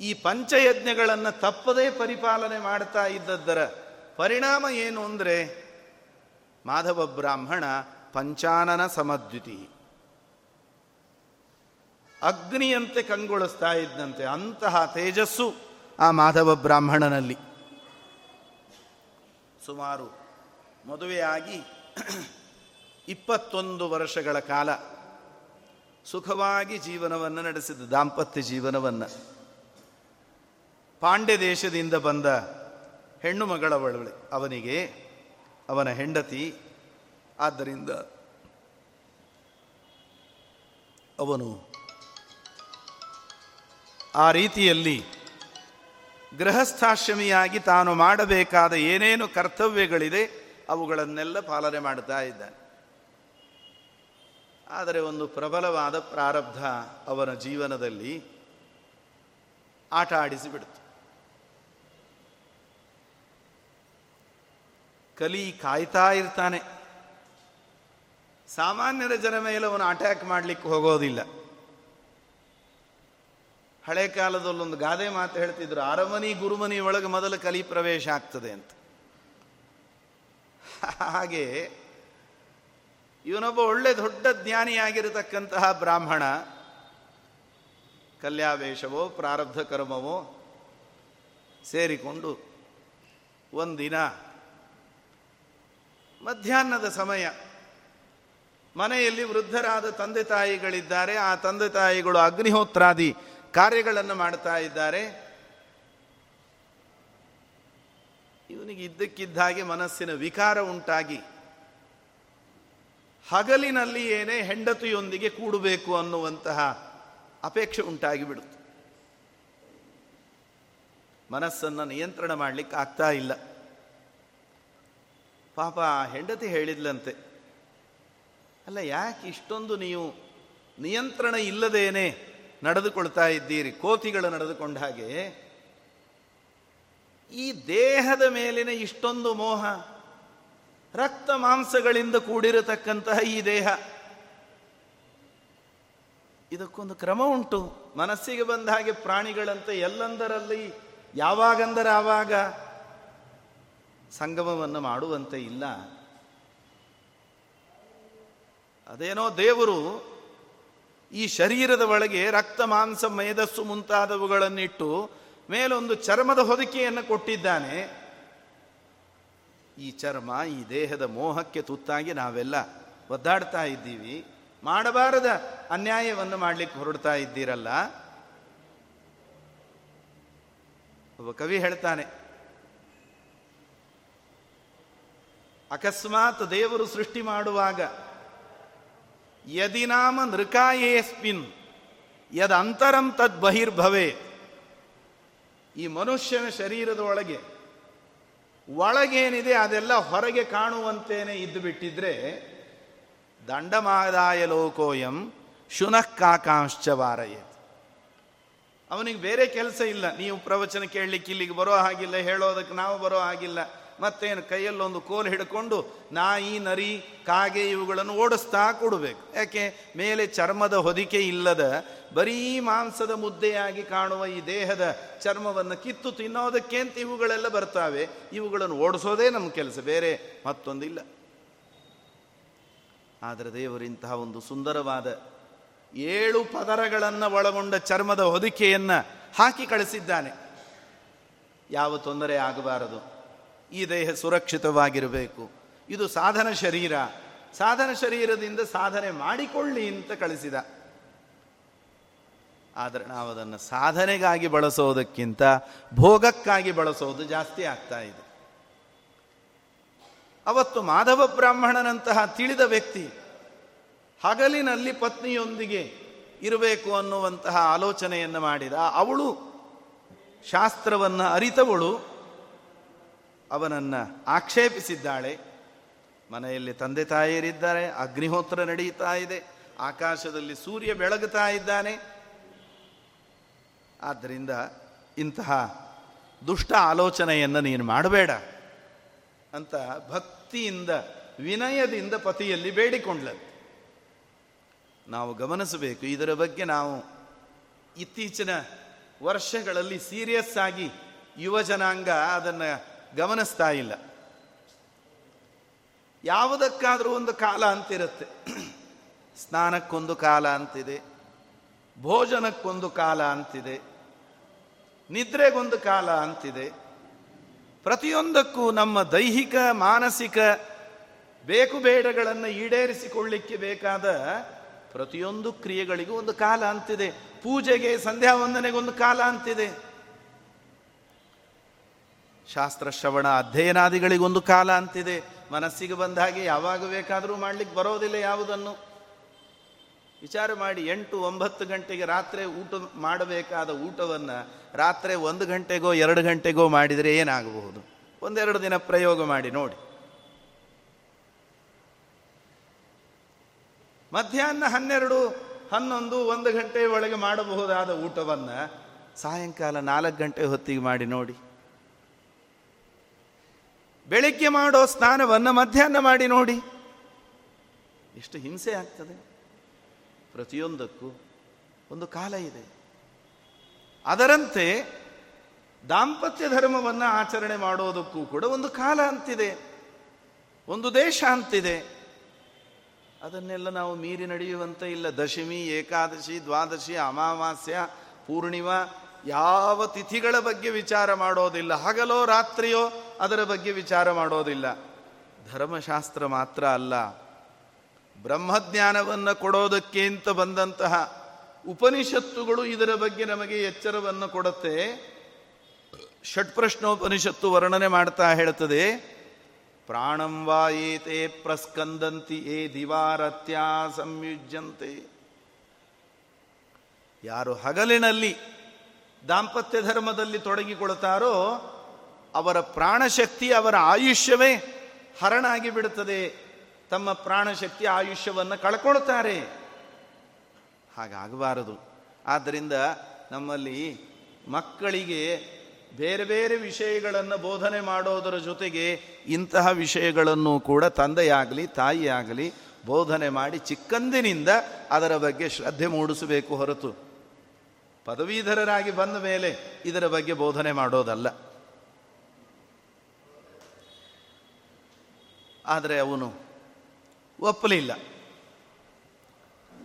ಈ ಪಂಚಯಜ್ಞಗಳನ್ನು ತಪ್ಪದೇ ಪರಿಪಾಲನೆ ಮಾಡ್ತಾ ಇದ್ದದ್ದರ ಪರಿಣಾಮ ಏನು ಅಂದರೆ ಮಾಧವ ಬ್ರಾಹ್ಮಣ ಪಂಚಾನನ ಸಮದ್ವಿತಿ. ಅಗ್ನಿಯಂತೆ ಕಂಗೊಳಿಸ್ತಾ ಇದ್ದಂತೆ ಅಂತಹ ತೇಜಸ್ಸು ಆ ಮಾಧವ ಬ್ರಾಹ್ಮಣನಲ್ಲಿ. ಸುಮಾರು ಮದುವೆಯಾಗಿ ಇಪ್ಪತ್ತೊಂದು ವರ್ಷಗಳ ಕಾಲ ಸುಖವಾಗಿ ಜೀವನವನ್ನು ನಡೆಸಿದ ದಾಂಪತ್ಯ ಜೀವನವನ್ನು. ಪಾಂಡ್ಯ ದೇಶದಿಂದ ಬಂದ ಹೆಣ್ಣು ಮಗಳ ಒಳವಳೆ. ಅವನಿಗೆ, ಅವನ ಹೆಂಡತಿ. ಆದ್ದರಿಂದ ಅವನು ಆ ರೀತಿಯಲ್ಲಿ ಗೃಹಸ್ಥಾಶ್ರಮಿಯಾಗಿ ತಾನು ಮಾಡಬೇಕಾದ ಏನೇನು ಕರ್ತವ್ಯಗಳಿದೆ, ಅವುಗಳನ್ನೆಲ್ಲ ಪಾಲನೆ ಮಾಡ್ತಾ ಇದ್ದಾನೆ. ಆದರೆ ಒಂದು ಪ್ರಬಲವಾದ ಪ್ರಾರಬ್ಧ ಅವನ ಜೀವನದಲ್ಲಿ ಆಟ ಆಡಿಸಿಬಿಡ್ತು ಕಲಿ ಕಾಯ್ತಾ ಇರ್ತಾನೆ. ಸಾಮಾನ್ಯರ ಜನ ಮೇಲೆ ಅವನು ಅಟ್ಯಾಕ್ ಮಾಡಲಿಕ್ಕೆ ಹೋಗೋದಿಲ್ಲ. ಹಳೆ ಕಾಲದಲ್ಲೊಂದು ಗಾದೆ ಮಾತು ಹೇಳ್ತಿದ್ರು, ಅರಮನಿ ಗುರುಮನಿ ಒಳಗೆ ಮೊದಲು ಕಲಿ ಪ್ರವೇಶ ಆಗ್ತದೆ ಅಂತ. ಹಾಗೆ ಇವನೊಬ್ಬ ಒಳ್ಳೆ ದೊಡ್ಡ ಜ್ಞಾನಿಯಾಗಿರತಕ್ಕಂತಹ ಬ್ರಾಹ್ಮಣ. ಕಲ್ಯಾವೇಶವೋ, ಪ್ರಾರಬ್ಧ ಕರ್ಮವೋ ಸೇರಿಕೊಂಡು ಒಂದಿನ ಮಧ್ಯಾಹ್ನದ ಸಮಯ ಮನೆಯಲ್ಲಿ ವೃದ್ಧರಾದ ತಂದೆ ತಾಯಿಗಳಿದ್ದಾರೆ. ಆ ತಂದೆ ತಾಯಿಗಳು ಅಗ್ನಿಹೋತ್ರಾದಿ ಕಾರ್ಯಗಳನ್ನು ಮಾಡ್ತಾ ಇದ್ದಾರೆ. ಇವನಿಗೆ ಇದ್ದಕ್ಕಿದ್ದ ಹಾಗೆ ಮನಸ್ಸಿನ ವಿಕಾರ ಉಂಟಾಗಿ ಹಗಲಿನಲ್ಲಿ ಏನೇ ಹೆಂಡತಿಯೊಂದಿಗೆ ಕೂಡಬೇಕು ಅನ್ನುವಂತಹ ಅಪೇಕ್ಷೆ ಉಂಟಾಗಿ ಬಿಡುತ್ತೆ ಮನಸ್ಸನ್ನು ನಿಯಂತ್ರಣ ಮಾಡಲಿಕ್ಕೆ ಆಗ್ತಾ ಇಲ್ಲ. ಪಾಪ ಹೆಂಡತಿ ಹೇಳಿದ್ಲಂತೆ, ಅಲ್ಲ, ಯಾಕೆ ಇಷ್ಟೊಂದು ನೀವು ನಿಯಂತ್ರಣ ಇಲ್ಲದೇನೆ ನಡೆದುಕೊಳ್ತಾ ಇದ್ದೀರಿ? ಕೋತಿಗಳು ನಡೆದುಕೊಂಡ ಹಾಗೆ ಈ ದೇಹದ ಮೇಲಿನ ಇಷ್ಟೊಂದು ಮೋಹ ರಕ್ತ ಮಾಂಸಗಳಿಂದ ಕೂಡಿರತಕ್ಕಂತಹ ಈ ದೇಹ. ಇದಕ್ಕೊಂದು ಕ್ರಮ ಉಂಟು. ಮನಸ್ಸಿಗೆ ಬಂದ ಹಾಗೆ ಪ್ರಾಣಿಗಳಂತೆ ಎಲ್ಲಂದರಲ್ಲಿ ಯಾವಾಗಂದರೆ ಆವಾಗ ಸಂಗಮವನ್ನು ಮಾಡುವಂತೆ ಇಲ್ಲ. ಅದೇನೋ ದೇವರು ಈ ಶರೀರದ ಒಳಗೆ ರಕ್ತ, ಮಾಂಸ, ಮೇಧಸ್ಸು ಮುಂತಾದವುಗಳನ್ನಿಟ್ಟು ಮೇಲೊಂದು ಚರ್ಮದ ಹೊದಿಕೆಯನ್ನು ಕೊಟ್ಟಿದ್ದಾನೆ. ಈ ಚರ್ಮ, ಈ ದೇಹದ ಮೋಹಕ್ಕೆ ತುತ್ತಾಗಿ ನಾವೆಲ್ಲ ಒದ್ದಾಡ್ತಾ ಇದ್ದೀವಿ. ಮಾಡಬಾರದ ಅನ್ಯಾಯವನ್ನು ಮಾಡಲಿಕ್ಕೆ ಹೊರಡ್ತಾ ಇದ್ದೀರಲ್ಲ? ಒಬ್ಬ ಕವಿ ಹೇಳ್ತಾನೆ, ಅಕಸ್ಮಾತ್ ದೇವರು ಸೃಷ್ಟಿ ಮಾಡುವಾಗ ಯದಿನಾಮ ನೃಕಾಯೇಸ್ಮಿನ್ ಯದ ಅಂತರಂ ತದ್ ಬಹಿರ್ಭವೇ ಈ ಮನುಷ್ಯನ ಶರೀರದ ಒಳಗೆ ಒಳಗೇನಿದೆ ಅದೆಲ್ಲ ಹೊರಗೆ ಕಾಣುವಂತೇನೆ ಇದ್ದು ಬಿಟ್ಟಿದ್ರೆ ದಂಡಮಾದಾಯ ಲೋಕೋಯಂ ಶುನಃ ಕಾಕಾಂಶ್ಚ ವಾರಯೇತ್. ಅವನಿಗೆ ಬೇರೆ ಕೆಲಸ ಇಲ್ಲ. ನೀವು ಪ್ರವಚನ ಕೇಳಲಿಕ್ಕೆ ಇಲ್ಲಿಗೆ ಬರೋ ಹಾಗಿಲ್ಲ, ಹೇಳೋದಕ್ಕೆ ನಾವು ಬರೋ ಹಾಗಿಲ್ಲ. ಮತ್ತೇನು ಕೈಯಲ್ಲೊಂದು ಕೋಲು ಹಿಡ್ಕೊಂಡು ನಾಯಿ, ನರಿ, ಕಾಗೆ ಇವುಗಳನ್ನು ಓಡಿಸ್ತಾ ಕೊಡಬೇಕು. ಯಾಕೆ? ಮೇಲೆ ಚರ್ಮದ ಹೊದಿಕೆ ಇಲ್ಲದ ಬರೀ ಮಾಂಸದ ಮುದ್ದೆಯಾಗಿ ಕಾಣುವ ಈ ದೇಹದ ಚರ್ಮವನ್ನು ಕಿತ್ತು ತಿನ್ನೋದಕ್ಕೆ ಅಂತ ಇವುಗಳೆಲ್ಲ ಬರ್ತಾವೆ. ಇವುಗಳನ್ನು ಓಡಿಸೋದೇ ನಮ್ಮ ಕೆಲಸ, ಬೇರೆ ಮತ್ತೊಂದಿಲ್ಲ. ಆದರೆ ದೇವರು ಇಂತಹ ಒಂದು ಸುಂದರವಾದ ಏಳು ಪದರಗಳನ್ನು ಒಳಗೊಂಡ ಚರ್ಮದ ಹೊದಿಕೆಯನ್ನು ಹಾಕಿ ಕಳಿಸಿದ್ದಾನೆ. ಯಾವ ತೊಂದರೆ ಆಗಬಾರದು. ಈ ದೇಹ ಸುರಕ್ಷಿತವಾಗಿರಬೇಕು. ಇದು ಸಾಧನ ಶರೀರ. ಸಾಧನ ಶರೀರದಿಂದ ಸಾಧನೆ ಮಾಡಿಕೊಳ್ಳಿ ಅಂತ ಕಳಿಸಿದ. ಆದರೆ ನಾವು ಅದನ್ನು ಸಾಧನೆಗಾಗಿ ಬಳಸೋದಕ್ಕಿಂತ ಭೋಗಕ್ಕಾಗಿ ಬಳಸೋದು ಜಾಸ್ತಿ ಆಗ್ತಾ ಇದೆ. ಅವತ್ತು ಮಾಧವ ಬ್ರಾಹ್ಮಣನಂತಹ ತಿಳಿದ ವ್ಯಕ್ತಿ ಹಗಲಿನಲ್ಲಿ ಪತ್ನಿಯೊಂದಿಗೆ ಇರಬೇಕು ಅನ್ನುವಂತಹ ಆಲೋಚನೆಯನ್ನು ಮಾಡಿದ, ಅವಳು ಶಾಸ್ತ್ರವನ್ನು ಅರಿತವಳು, ಅವನನ್ನು ಆಕ್ಷೇಪಿಸಿದ್ದಾಳೆ. ಮನೆಯಲ್ಲಿ ತಂದೆ ತಾಯಿಯರಿದ್ದಾರೆ, ಅಗ್ನಿಹೋತ್ರ ನಡೆಯುತ್ತಾ ಇದೆ, ಆಕಾಶದಲ್ಲಿ ಸೂರ್ಯ ಬೆಳಗುತ್ತಾ ಇದ್ದಾನೆ. ಆದ್ದರಿಂದ ಇಂತಹ ದುಷ್ಟ ಆಲೋಚನೆಯನ್ನು ನೀನು ಮಾಡಬೇಡ ಅಂತ ಭಕ್ತಿಯಿಂದ, ವಿನಯದಿಂದ ಪತಿಯಲ್ಲಿ ಬೇಡಿಕೊಂಡ್ಲಂತೆ ನಾವು ಗಮನಿಸಬೇಕು, ಇದರ ಬಗ್ಗೆ ನಾವು ಇತ್ತೀಚಿನ ವರ್ಷಗಳಲ್ಲಿ ಸೀರಿಯಸ್ ಆಗಿ ಯುವ ಜನಾಂಗ ಅದನ್ನು ಗಮನಿಸ್ತಾ ಇಲ್ಲ. ಯಾವುದಕ್ಕಾದರೂ ಒಂದು ಕಾಲ ಅಂತಿರುತ್ತೆ. ಸ್ನಾನಕ್ಕೊಂದು ಕಾಲ ಅಂತಿದೆ, ಭೋಜನಕ್ಕೊಂದು ಕಾಲ ಅಂತಿದೆ. ನಿದ್ರೆಗೊಂದು ಕಾಲ ಅಂತಿದೆ. ಪ್ರತಿಯೊಂದಕ್ಕೂ ನಮ್ಮ ದೈಹಿಕ, ಮಾನಸಿಕ ಬೇಕು ಬೇಡಗಳನ್ನು ಈಡೇರಿಸಿಕೊಳ್ಳಿಕ್ಕೆ ಬೇಕಾದ ಪ್ರತಿಯೊಂದು ಕ್ರಿಯೆಗಳಿಗೂ ಒಂದು ಕಾಲ ಅಂತಿದೆ. ಪೂಜೆಗೆ ಸಂಧ್ಯಾ ವಂದನೆಗೊಂದು ಕಾಲ ಅಂತಿದೆ. ಶಾಸ್ತ್ರ ಶ್ರವಣ ಅಧ್ಯಯನಾದಿಗಳಿಗೊಂದು ಕಾಲ ಅಂತಿದೆ. ಮನಸ್ಸಿಗೆ ಬಂದ ಹಾಗೆ ಯಾವಾಗ ಬೇಕಾದರೂ ಮಾಡ್ಲಿಕ್ಕೆ ಬರೋದಿಲ್ಲ ಯಾವುದನ್ನು. ವಿಚಾರ ಮಾಡಿ ಎಂಟು ಒಂಬತ್ತು ಗಂಟೆಗೆ ರಾತ್ರಿ ಊಟ ಮಾಡಬೇಕಾದ ಊಟವನ್ನು ರಾತ್ರಿ ಒಂದು ಗಂಟೆಗೋ ಎರಡು ಗಂಟೆಗೋ ಮಾಡಿದರೆ ಏನಾಗಬಹುದು? ಒಂದೆರಡು ದಿನ ಪ್ರಯೋಗ ಮಾಡಿ ನೋಡಿ. ಮಧ್ಯಾಹ್ನ ಹನ್ನೆರಡು, ಹನ್ನೊಂದು, ಒಂದು ಗಂಟೆ ಒಳಗೆ ಮಾಡಬಹುದಾದ ಊಟವನ್ನು ಸಾಯಂಕಾಲ ನಾಲ್ಕು ಗಂಟೆ ಹೊತ್ತಿಗೆ ಮಾಡಿ ನೋಡಿ. ಬೆಳಿಗ್ಗೆ ಮಾಡೋ ಸ್ನಾನವನ್ನು ಮಧ್ಯಾಹ್ನ ಮಾಡಿ ನೋಡಿ. ಎಷ್ಟು ಹಿಂಸೆ ಆಗ್ತದೆ. ಪ್ರತಿಯೊಂದಕ್ಕೂ ಒಂದು ಕಾಲ ಇದೆ. ಅದರಂತೆ ದಾಂಪತ್ಯ ಧರ್ಮವನ್ನು ಆಚರಣೆ ಮಾಡೋದಕ್ಕೂ ಕೂಡ ಒಂದು ಕಾಲ ಅಂತಿದೆ. ಒಂದು ದೇಶ ಅಂತಿದೆ. ಅದನ್ನೆಲ್ಲ ನಾವು ಮೀರಿ ನಡೆಯುವಂತೆ ಇಲ್ಲ. ದಶಮಿ, ಏಕಾದಶಿ, ದ್ವಾದಶಿ, ಅಮಾವಾಸ್ಯ, ಪೂರ್ಣಿಮಾ ಯಾವ ತಿಥಿಗಳ ಬಗ್ಗೆ ವಿಚಾರ ಮಾಡೋದಿಲ್ಲ. ಹಗಲೋ, ರಾತ್ರಿಯೋ ಅದರ ಬಗ್ಗೆ ವಿಚಾರ ಮಾಡೋದಿಲ್ಲ. ಧರ್ಮಶಾಸ್ತ್ರ ಮಾತ್ರ ಅಲ್ಲ. ಬ್ರಹ್ಮಜ್ಞಾನವನ್ನು ಕೊಡೋದಕ್ಕೆ ಅಂತ ಬಂದಂತಹ ಉಪನಿಷತ್ತುಗಳು ಇದರ ಬಗ್ಗೆ ನಮಗೆ ಎಚ್ಚರವನ್ನು ಕೊಡುತ್ತೆ. ಷಟ್ಪ್ರಶ್ನೋಪನಿಷತ್ತು ವರ್ಣನೆ ಮಾಡ್ತಾ ಹೇಳ್ತದೆ, ಪ್ರಾಣಂ ವಾಯೇತೆ ಪ್ರಸ್ಕಂದಂತಿ ಏ ದಿವಾರತ್ಯ ಸಂಯುಜ್ಯಂತೆ. ಯಾರು ಹಗಲಿನಲ್ಲಿ ದಾಂಪತ್ಯ ಧರ್ಮದಲ್ಲಿ ತೊಡಗಿಕೊಳ್ತಾರೋ, ಅವರ ಪ್ರಾಣಶಕ್ತಿ ಅವರ ಆಯುಷ್ಯವೇ ಹರಣಾಗಿ ಬಿಡುತ್ತದೆ. ತಮ್ಮ ಪ್ರಾಣಶಕ್ತಿ ಆಯುಷ್ಯವನ್ನು ಕಳ್ಕೊಳ್ತಾರೆ. ಹಾಗಾಗಬಾರದು. ಆದ್ದರಿಂದ ನಮ್ಮಲ್ಲಿ ಮಕ್ಕಳಿಗೆ ಬೇರೆ ಬೇರೆ ವಿಷಯಗಳನ್ನು ಬೋಧನೆ ಮಾಡೋದರ ಜೊತೆಗೆ ಇಂತಹ ವಿಷಯಗಳನ್ನು ಕೂಡ ತಂದೆಯಾಗಲಿ, ತಾಯಿಯಾಗಲಿ ಬೋಧನೆ ಮಾಡಿ ಚಿಕ್ಕಂದಿನಿಂದ ಅದರ ಬಗ್ಗೆ ಶ್ರದ್ಧೆ ಮೂಡಿಸಬೇಕು ಹೊರತು. ಪದವೀಧರರಾಗಿ ಬಂದ ಮೇಲೆ ಇದರ ಬಗ್ಗೆ ಬೋಧನೆ ಮಾಡೋದಲ್ಲ. ಆದರೆ ಅವನು ಒಪ್ಪಲಿಲ್ಲ.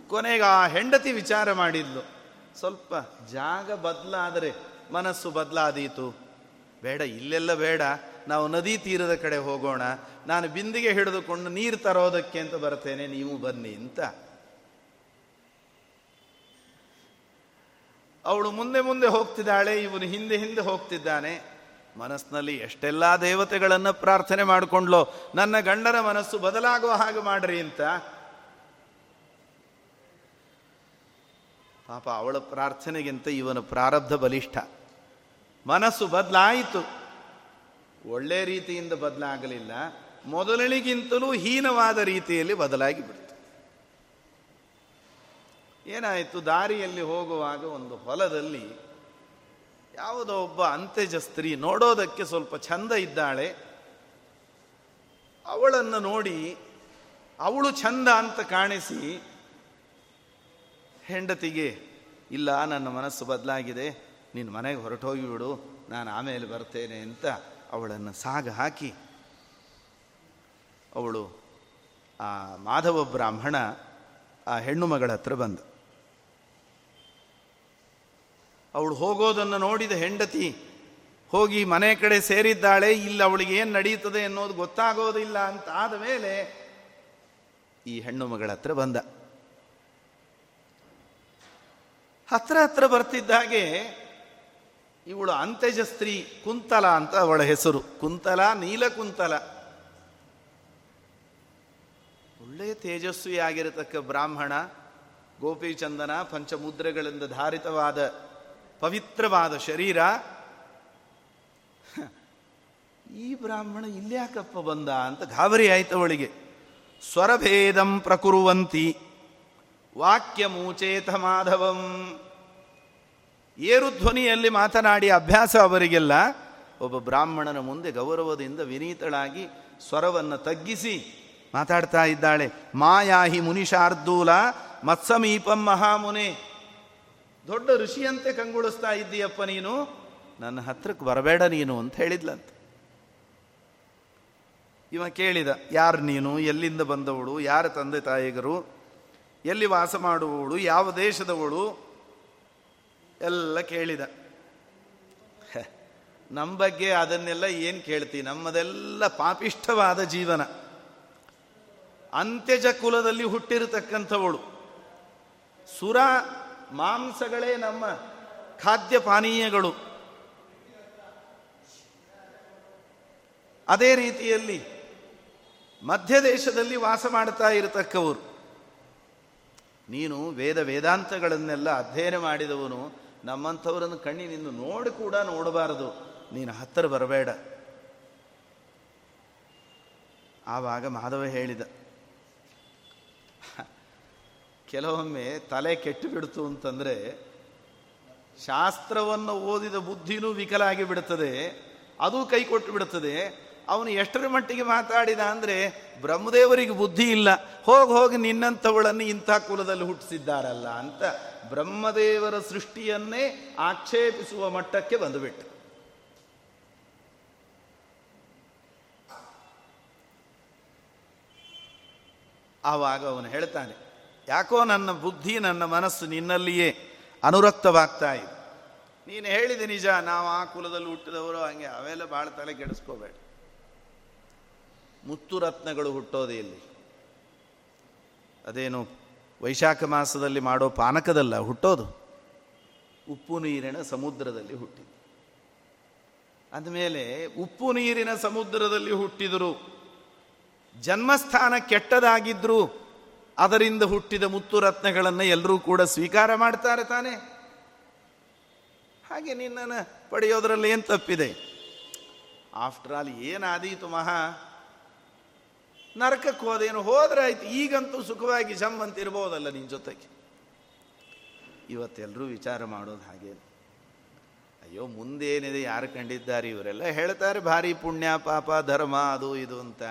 ಕೊನೆಗೆ ಆ ಹೆಂಡತಿ ವಿಚಾರ ಮಾಡಿದ್ಲು. ಸ್ವಲ್ಪ ಜಾಗ ಬದಲಾದರೆ ಮನಸ್ಸು ಬದಲಾದೀತು. ಬೇಡ, ಇಲ್ಲೆಲ್ಲ ಬೇಡ. ನಾವು ನದಿ ತೀರದ ಕಡೆ ಹೋಗೋಣ. ನಾನು ಬಿಂದಿಗೆ ಹಿಡಿದುಕೊಂಡು ನೀರು ತರೋದಕ್ಕೆ ಅಂತ ಬರ್ತೇನೆ, ನೀವು ಬನ್ನಿ ಅಂತ. ಅವಳು ಮುಂದೆ ಮುಂದೆ ಹೋಗ್ತಿದ್ದಾಳೆ, ಇವನು ಹಿಂದೆ ಹಿಂದೆ ಹೋಗ್ತಿದ್ದಾನೆ. ಮನಸ್ಸಿನಲ್ಲಿ ಎಷ್ಟೆಲ್ಲ ದೇವತೆಗಳನ್ನು ಪ್ರಾರ್ಥನೆ ಮಾಡಿಕೊಂಡ್ಲೋ, ನನ್ನ ಗಂಡನ ಮನಸ್ಸು ಬದಲಾಗುವ ಹಾಗೆ ಮಾಡ್ರಿ ಅಂತ. ಪಾಪ ಅವಳ ಪ್ರಾರ್ಥನೆಗಿಂತ ಇವನ ಪ್ರಾರಬ್ಧ ಬಲಿಷ್ಠ. ಮನಸ್ಸು ಬದಲಾಯಿತು. ಒಳ್ಳೆ ರೀತಿಯಿಂದ ಬದಲಾಗಲಿಲ್ಲ. ಮೊದಲಿಗಿಂತಲೂ ಹೀನವಾದ ರೀತಿಯಲ್ಲಿ ಬದಲಾಗಿ ಬಿಡ್ತು. ಏನಾಯಿತು? ದಾರಿಯಲ್ಲಿ ಹೋಗುವಾಗ ಒಂದು ಹೊಲದಲ್ಲಿ ಯಾವುದೋ ಒಬ್ಬ ಅಂತ್ಯಜ ಸ್ತ್ರೀ ನೋಡೋದಕ್ಕೆ ಸ್ವಲ್ಪ ಚಂದ ಇದ್ದಾಳೆ. ಅವಳನ್ನು ನೋಡಿ ಅವಳು ಚಂದ ಅಂತ ಕಾಣಿಸಿ ಹೆಂಡತಿಗೆ, ಇಲ್ಲ ನನ್ನ ಮನಸ್ಸು ಬದಲಾಗಿದೆ ನಿನ್ನ ಮನೆಗೆ ಹೊರಟೋಗಿ ಬಿಡು, ನಾನು ಆಮೇಲೆ ಬರ್ತೇನೆ ಅಂತ ಅವಳನ್ನು ಸಾಗ ಹಾಕಿ ಅವಳು ಆ ಮಾಧವ ಬ್ರಾಹ್ಮಣ ಆ ಹೆಣ್ಣು ಮಗಳ ಹತ್ರ ಬಂದ. ಅವಳು ಹೋಗೋದನ್ನು ನೋಡಿದ ಹೆಂಡತಿ ಹೋಗಿ ಮನೆ ಕಡೆ ಸೇರಿದ್ದಾಳೆ, ಇಲ್ಲಿ ಅವಳಿಗೆ ಏನು ನಡೆಯುತ್ತದೆ ಅನ್ನೋದು ಗೊತ್ತಾಗೋದಿಲ್ಲ ಅಂತ ಆದ ಮೇಲೆ ಈ ಹೆಣ್ಣು ಮಗಳ ಹತ್ರ ಬಂದ. ಹತ್ರ ಹತ್ರ ಬರ್ತಿದ್ದಾಗೆ ಇವಳು ಅಂತ್ಯಜ ಸ್ತ್ರೀ ಕುಂತಲ ಅಂತ ಅವಳ ಹೆಸರು. ಕುಂತಲ ನೀಲಕುಂತಲ ಒಳ್ಳೆಯ ತೇಜಸ್ವಿಯಾಗಿರತಕ್ಕ ಬ್ರಾಹ್ಮಣ, ಗೋಪಿಚಂದನ ಪಂಚಮುದ್ರೆಗಳಿಂದ ಧಾರಿತವಾದ ಪವಿತ್ರವಾದ ಶರೀರ. ಈ ಬ್ರಾಹ್ಮಣ ಇಲ್ಯಾಕಪ್ಪ ಬಂದ ಅಂತ ಗಾಬರಿ ಆಯ್ತು ಅವಳಿಗೆ. ಸ್ವರಭೇದಂ ಪ್ರಕುರುವಂತಿ. ವಾಕ್ಯ ಮೂಚೇತ ಮಾಧವಂ. ಏರು ಧ್ವನಿಯಲ್ಲಿ ಮಾತನಾಡಿ ಅಭ್ಯಾಸ ಅವರಿಗೆಲ್ಲ. ಒಬ್ಬ ಬ್ರಾಹ್ಮಣನ ಮುಂದೆ ಗೌರವದಿಂದ ವಿನೀತಳಾಗಿ ಸ್ವರವನ್ನು ತಗ್ಗಿಸಿ ಮಾತಾಡ್ತಾ ಇದ್ದಾಳೆ. ಮಾಯಾಹಿ ಮುನಿಶಾರ್ದೂಲ ಮತ್ಸಮೀಪಂ ಮಹಾಮುನೆ. ದೊಡ್ಡ ಋಷಿಯಂತೆ ಕಂಗೊಳಿಸ್ತಾ ಇದ್ದೀಯಪ್ಪ ನೀನು. ನನ್ನ ಹತ್ರಕ್ಕೆ ಬರಬೇಡ ನೀನು ಅಂತ ಹೇಳಿದ್ಲಂತ. ಇವ ಕೇಳಿದ, ಯಾರು ನೀನು? ಎಲ್ಲಿಂದ ಬಂದವಳು? ಯಾರ ತಂದೆ ತಾಯಿಗರು? ಎಲ್ಲಿ ವಾಸ ಮಾಡುವವಳು? ಯಾವ ದೇಶದವಳು? ಎಲ್ಲ ಕೇಳಿದ. ನಮ್ಮ ಬಗ್ಗೆ ಅದನ್ನೆಲ್ಲ ಏನು ಕೇಳ್ತಿ? ನಮ್ಮದೆಲ್ಲ ಪಾಪಿಷ್ಠವಾದ ಜೀವನ. ಅಂತ್ಯಜ ಕುಲದಲ್ಲಿ ಹುಟ್ಟಿರತಕ್ಕಂಥವಳು. ಸುರ ಮಾಂಸಗಳೇ ನಮ್ಮ ಖಾದ್ಯ ಪಾನೀಯಗಳು. ಅದೇ ರೀತಿಯಲ್ಲಿ ಮಧ್ಯ ದೇಶದಲ್ಲಿ ವಾಸ ಮಾಡ್ತಾ ಇರತಕ್ಕವರು. ನೀನು ವೇದ ವೇದಾಂತಗಳನ್ನೆಲ್ಲ ಅಧ್ಯಯನ ಮಾಡಿದವನು, ನಮ್ಮಂಥವರನ್ನು ಕಣ್ಣಿನಿಂದ ನೋಡಿ ಕೂಡ ನೋಡಬಾರದು. ನೀನು ಹತ್ತಿರ ಬರಬೇಡ. ಆವಾಗ ಮಾಧವ ಹೇಳಿದ ಕೆಲವೊಮ್ಮೆ ತಲೆ ಕೆಟ್ಟು ಬಿಡ್ತು ಅಂತಂದರೆ ಶಾಸ್ತ್ರವನ್ನು ಓದಿದ ಬುದ್ಧಿನೂ ವಿಕಲಾಗಿ ಬಿಡುತ್ತದೆ, ಅದು ಕೈ ಕೊಟ್ಟು ಬಿಡುತ್ತದೆ. ಅವನು ಎಷ್ಟರ ಮಟ್ಟಿಗೆ ಮಾತಾಡಿದ ಅಂದರೆ ಬ್ರಹ್ಮದೇವರಿಗೆ ಬುದ್ಧಿ ಇಲ್ಲ, ಹೋಗಿ ಹೋಗಿ ನಿನ್ನಂಥವಳನ್ನು ಇಂಥ ಕುಲದಲ್ಲಿ ಹುಟ್ಟಿಸಿದ್ದಾರಲ್ಲ ಅಂತ ಬ್ರಹ್ಮದೇವರ ಸೃಷ್ಟಿಯನ್ನೇ ಆಕ್ಷೇಪಿಸುವ ಮಟ್ಟಕ್ಕೆ ಬಂದುಬಿಟ್ಟು ಆವಾಗ ಅವನು ಹೇಳ್ತಾನೆ ಯಾಕೋ ನನ್ನ ಬುದ್ಧಿ, ನನ್ನ ಮನಸ್ಸು ನಿನ್ನಲ್ಲಿಯೇ ಅನುರಕ್ತವಾಗ್ತಾ ಇದೆ. ನೀನು ಹೇಳಿದೆ ನಿಜ, ನಾವು ಆ ಕುಲದಲ್ಲಿ ಹುಟ್ಟಿದವರು ಹಂಗೆ, ಅವೆಲ್ಲ ಭಾಳ ತಲೆ ಕೆಡಿಸ್ಕೋಬೇಡ. ಮುತ್ತು ರತ್ನಗಳು ಹುಟ್ಟೋದೇ ಇಲ್ಲಿ. ಅದೇನು ವೈಶಾಖ ಮಾಸದಲ್ಲಿ ಮಾಡೋ ಪಾನಕದಲ್ಲ, ಹುಟ್ಟೋದು? ಉಪ್ಪು ನೀರಿನ ಸಮುದ್ರದಲ್ಲಿ ಹುಟ್ಟಿದ್ದು. ಅಂದಮೇಲೆ ಉಪ್ಪು ನೀರಿನ ಸಮುದ್ರದಲ್ಲಿ ಹುಟ್ಟಿದರು, ಜನ್ಮಸ್ಥಾನ ಕೆಟ್ಟದಾಗಿದ್ರು ಅದರಿಂದ ಹುಟ್ಟಿದ ಮುತ್ತು ರತ್ನಗಳನ್ನು ಎಲ್ಲರೂ ಕೂಡ ಸ್ವೀಕಾರ ಮಾಡ್ತಾರೆ ತಾನೆ. ಹಾಗೆ ನಿನ್ನನ್ನು ಪಡೆಯೋದ್ರಲ್ಲಿ ಏನು ತಪ್ಪಿದೆ? ಆಫ್ಟರ್ ಆಲ್ ಏನಾದೀತು ಮಹಾ? ನರಕಕ್ಕೆ ಹೋದೇನು ಹೋದ್ರೆ ಆಯ್ತು. ಈಗಂತೂ ಸುಖವಾಗಿ ಜಮ್ಮಂತಿರ್ಬೋದಲ್ಲ ನಿನ್ನ ಜೊತೆಗೆ. ಇವತ್ತೆಲ್ಲರೂ ವಿಚಾರ ಮಾಡೋದು ಹಾಗೆ. ಅಯ್ಯೋ, ಮುಂದೇನಿದೆ? ಯಾರು ಕಂಡಿದ್ದಾರೆ? ಇವರೆಲ್ಲ ಹೇಳ್ತಾರೆ, ಭಾರಿ ಪುಣ್ಯ, ಪಾಪ, ಧರ್ಮ, ಅದು ಇದು ಅಂತ.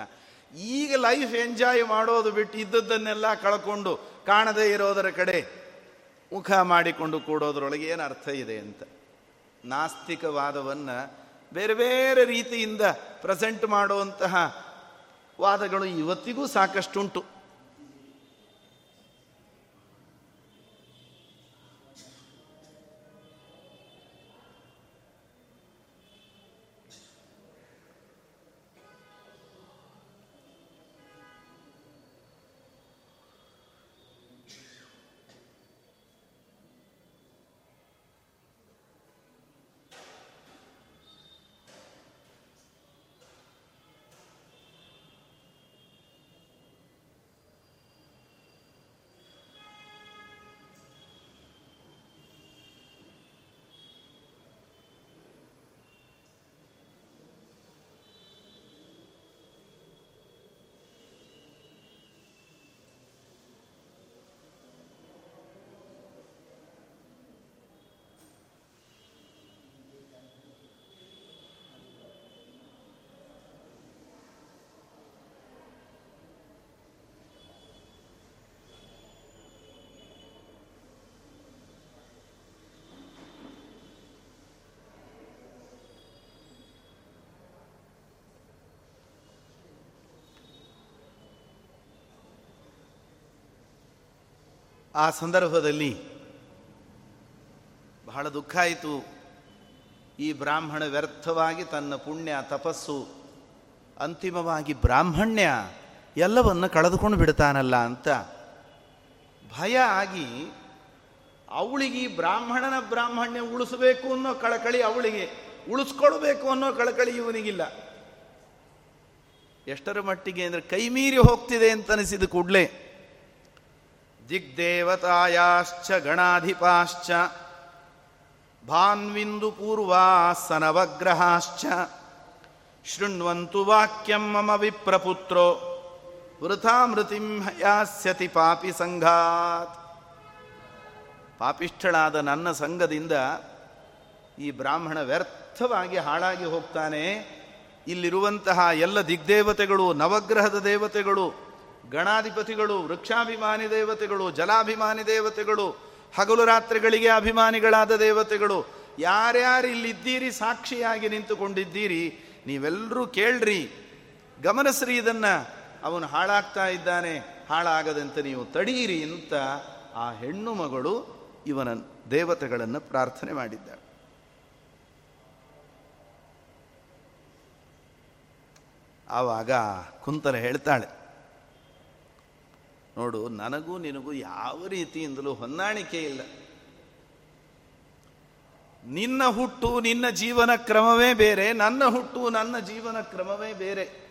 ಈಗ ಲೈಫ್ ಎಂಜಾಯ್ ಮಾಡೋದು ಬಿಟ್ಟು ಇದ್ದದ್ದನ್ನೆಲ್ಲ ಕಳ್ಕೊಂಡು ಕಾಣದೇ ಇರೋದರ ಕಡೆ ಮುಖ ಮಾಡಿಕೊಂಡು ಕೂಡೋದ್ರೊಳಗೆ ಏನು ಅರ್ಥ ಇದೆ ಅಂತ? ನಾಸ್ತಿಕವಾದವನ್ನು ಬೇರೆ ಬೇರೆ ರೀತಿಯಿಂದ ಪ್ರೆಸೆಂಟ್ ಮಾಡುವಂತಹ ವಾದಗಳು ಇವತ್ತಿಗೂ ಸಾಕಷ್ಟುಂಟು. ಆ ಸಂದರ್ಭದಲ್ಲಿ ಬಹಳ ದುಃಖ ಆಯಿತು. ಈ ಬ್ರಾಹ್ಮಣ ವ್ಯರ್ಥವಾಗಿ ತನ್ನ ಪುಣ್ಯ, ತಪಸ್ಸು ಅಂತಿಮವಾಗಿ ಬ್ರಾಹ್ಮಣ್ಯ ಎಲ್ಲವನ್ನು ಕಳೆದುಕೊಂಡು ಬಿಡ್ತಾನಲ್ಲ ಅಂತ ಭಯ ಆಗಿ ಅವಳಿಗೆ ಬ್ರಾಹ್ಮಣನ ಬ್ರಾಹ್ಮಣ್ಯ ಉಳಿಸಬೇಕು ಅನ್ನೋ ಕಳಕಳಿ ಅವಳಿಗೆ, ಉಳಿಸ್ಕೊಳ್ಬೇಕು ಅನ್ನೋ ಕಳಕಳಿ ಇವನಿಗಿಲ್ಲ. ಎಷ್ಟರ ಮಟ್ಟಿಗೆ ಅಂದರೆ ಕೈ ಮೀರಿ ಹೋಗ್ತಿದೆ ಅಂತ ಅನಿಸಿದ ಕೂಡಲೇ ದಿಗ್ದೇವತಾಯಾಶ್ಚ ಗಣಾಧಿಪಾಶ್ಚ, ಭಾನ್ವಿಂದು ಪೂರ್ವಾಸನವಗ್ರಹಾಶ್ಚ, ಶೃಣ್ವಂತು ವಾಕ್ಯಂ ಮಮ ವಿಪ್ರಪುತ್ರೋ, ವೃಥಾಮೃತಿಂ ಯಾಸ್ಯತಿ ಪಾಪಿ ಸಂಘಾತ್. ಪಾಪಿಷ್ಠಳಾದ ನನ್ನ ಸಂಘದಿಂದ ಈ ಬ್ರಾಹ್ಮಣ ವ್ಯರ್ಥವಾಗಿ ಹಾಳಾಗಿ ಹೋಗ್ತಾನೆ. ಇಲ್ಲಿರುವಂತಹ ಎಲ್ಲ ದಿಗ್ದೇವತೆಗಳು, ನವಗ್ರಹದ ದೇವತೆಗಳು ಗಣಾಧಿಪತಿಗಳು, ವೃಕ್ಷಾಭಿಮಾನಿ ದೇವತೆಗಳು, ಜಲಾಭಿಮಾನಿ ದೇವತೆಗಳು, ಹಗಲು ರಾತ್ರಿಗಳಿಗೆ ಅಭಿಮಾನಿಗಳಾದ ದೇವತೆಗಳು, ಯಾರ್ಯಾರು ಇಲ್ಲಿದ್ದೀರಿ, ಸಾಕ್ಷಿಯಾಗಿ ನಿಂತುಕೊಂಡಿದ್ದೀರಿ ನೀವೆಲ್ಲರೂ ಕೇಳ್ರಿ. ಗಮನಿಸ್ರಿ ಇದನ್ನ. ಅವನು ಹಾಳಾಗ್ತಾ ಇದ್ದಾನೆ, ಹಾಳಾಗದಂತೆ ನೀವು ತಡೀರಿ ಅಂತ ಆ ಹೆಣ್ಣು ಮಗಳು ಇವನ ದೇವತೆಗಳನ್ನು ಪ್ರಾರ್ಥನೆ ಮಾಡಿದ್ದಾಳೆ. ಆವಾಗ ಕುಂತಲೆ ಹೇಳ್ತಾಳೆ ನೋಡು, ನನಗೂ ನಿನಗೂ ಯಾವ ರೀತಿಯಿಂದಲೂ ಹೊಂದಾಣಿಕೆ ಇಲ್ಲ. ನಿನ್ನ ಹುಟ್ಟು, ನಿನ್ನ ಜೀವನ ಕ್ರಮವೇ ಬೇರೆ, ನನ್ನ ಹುಟ್ಟು, ನನ್ನ ಜೀವನ ಕ್ರಮವೇ ಬೇರೆ.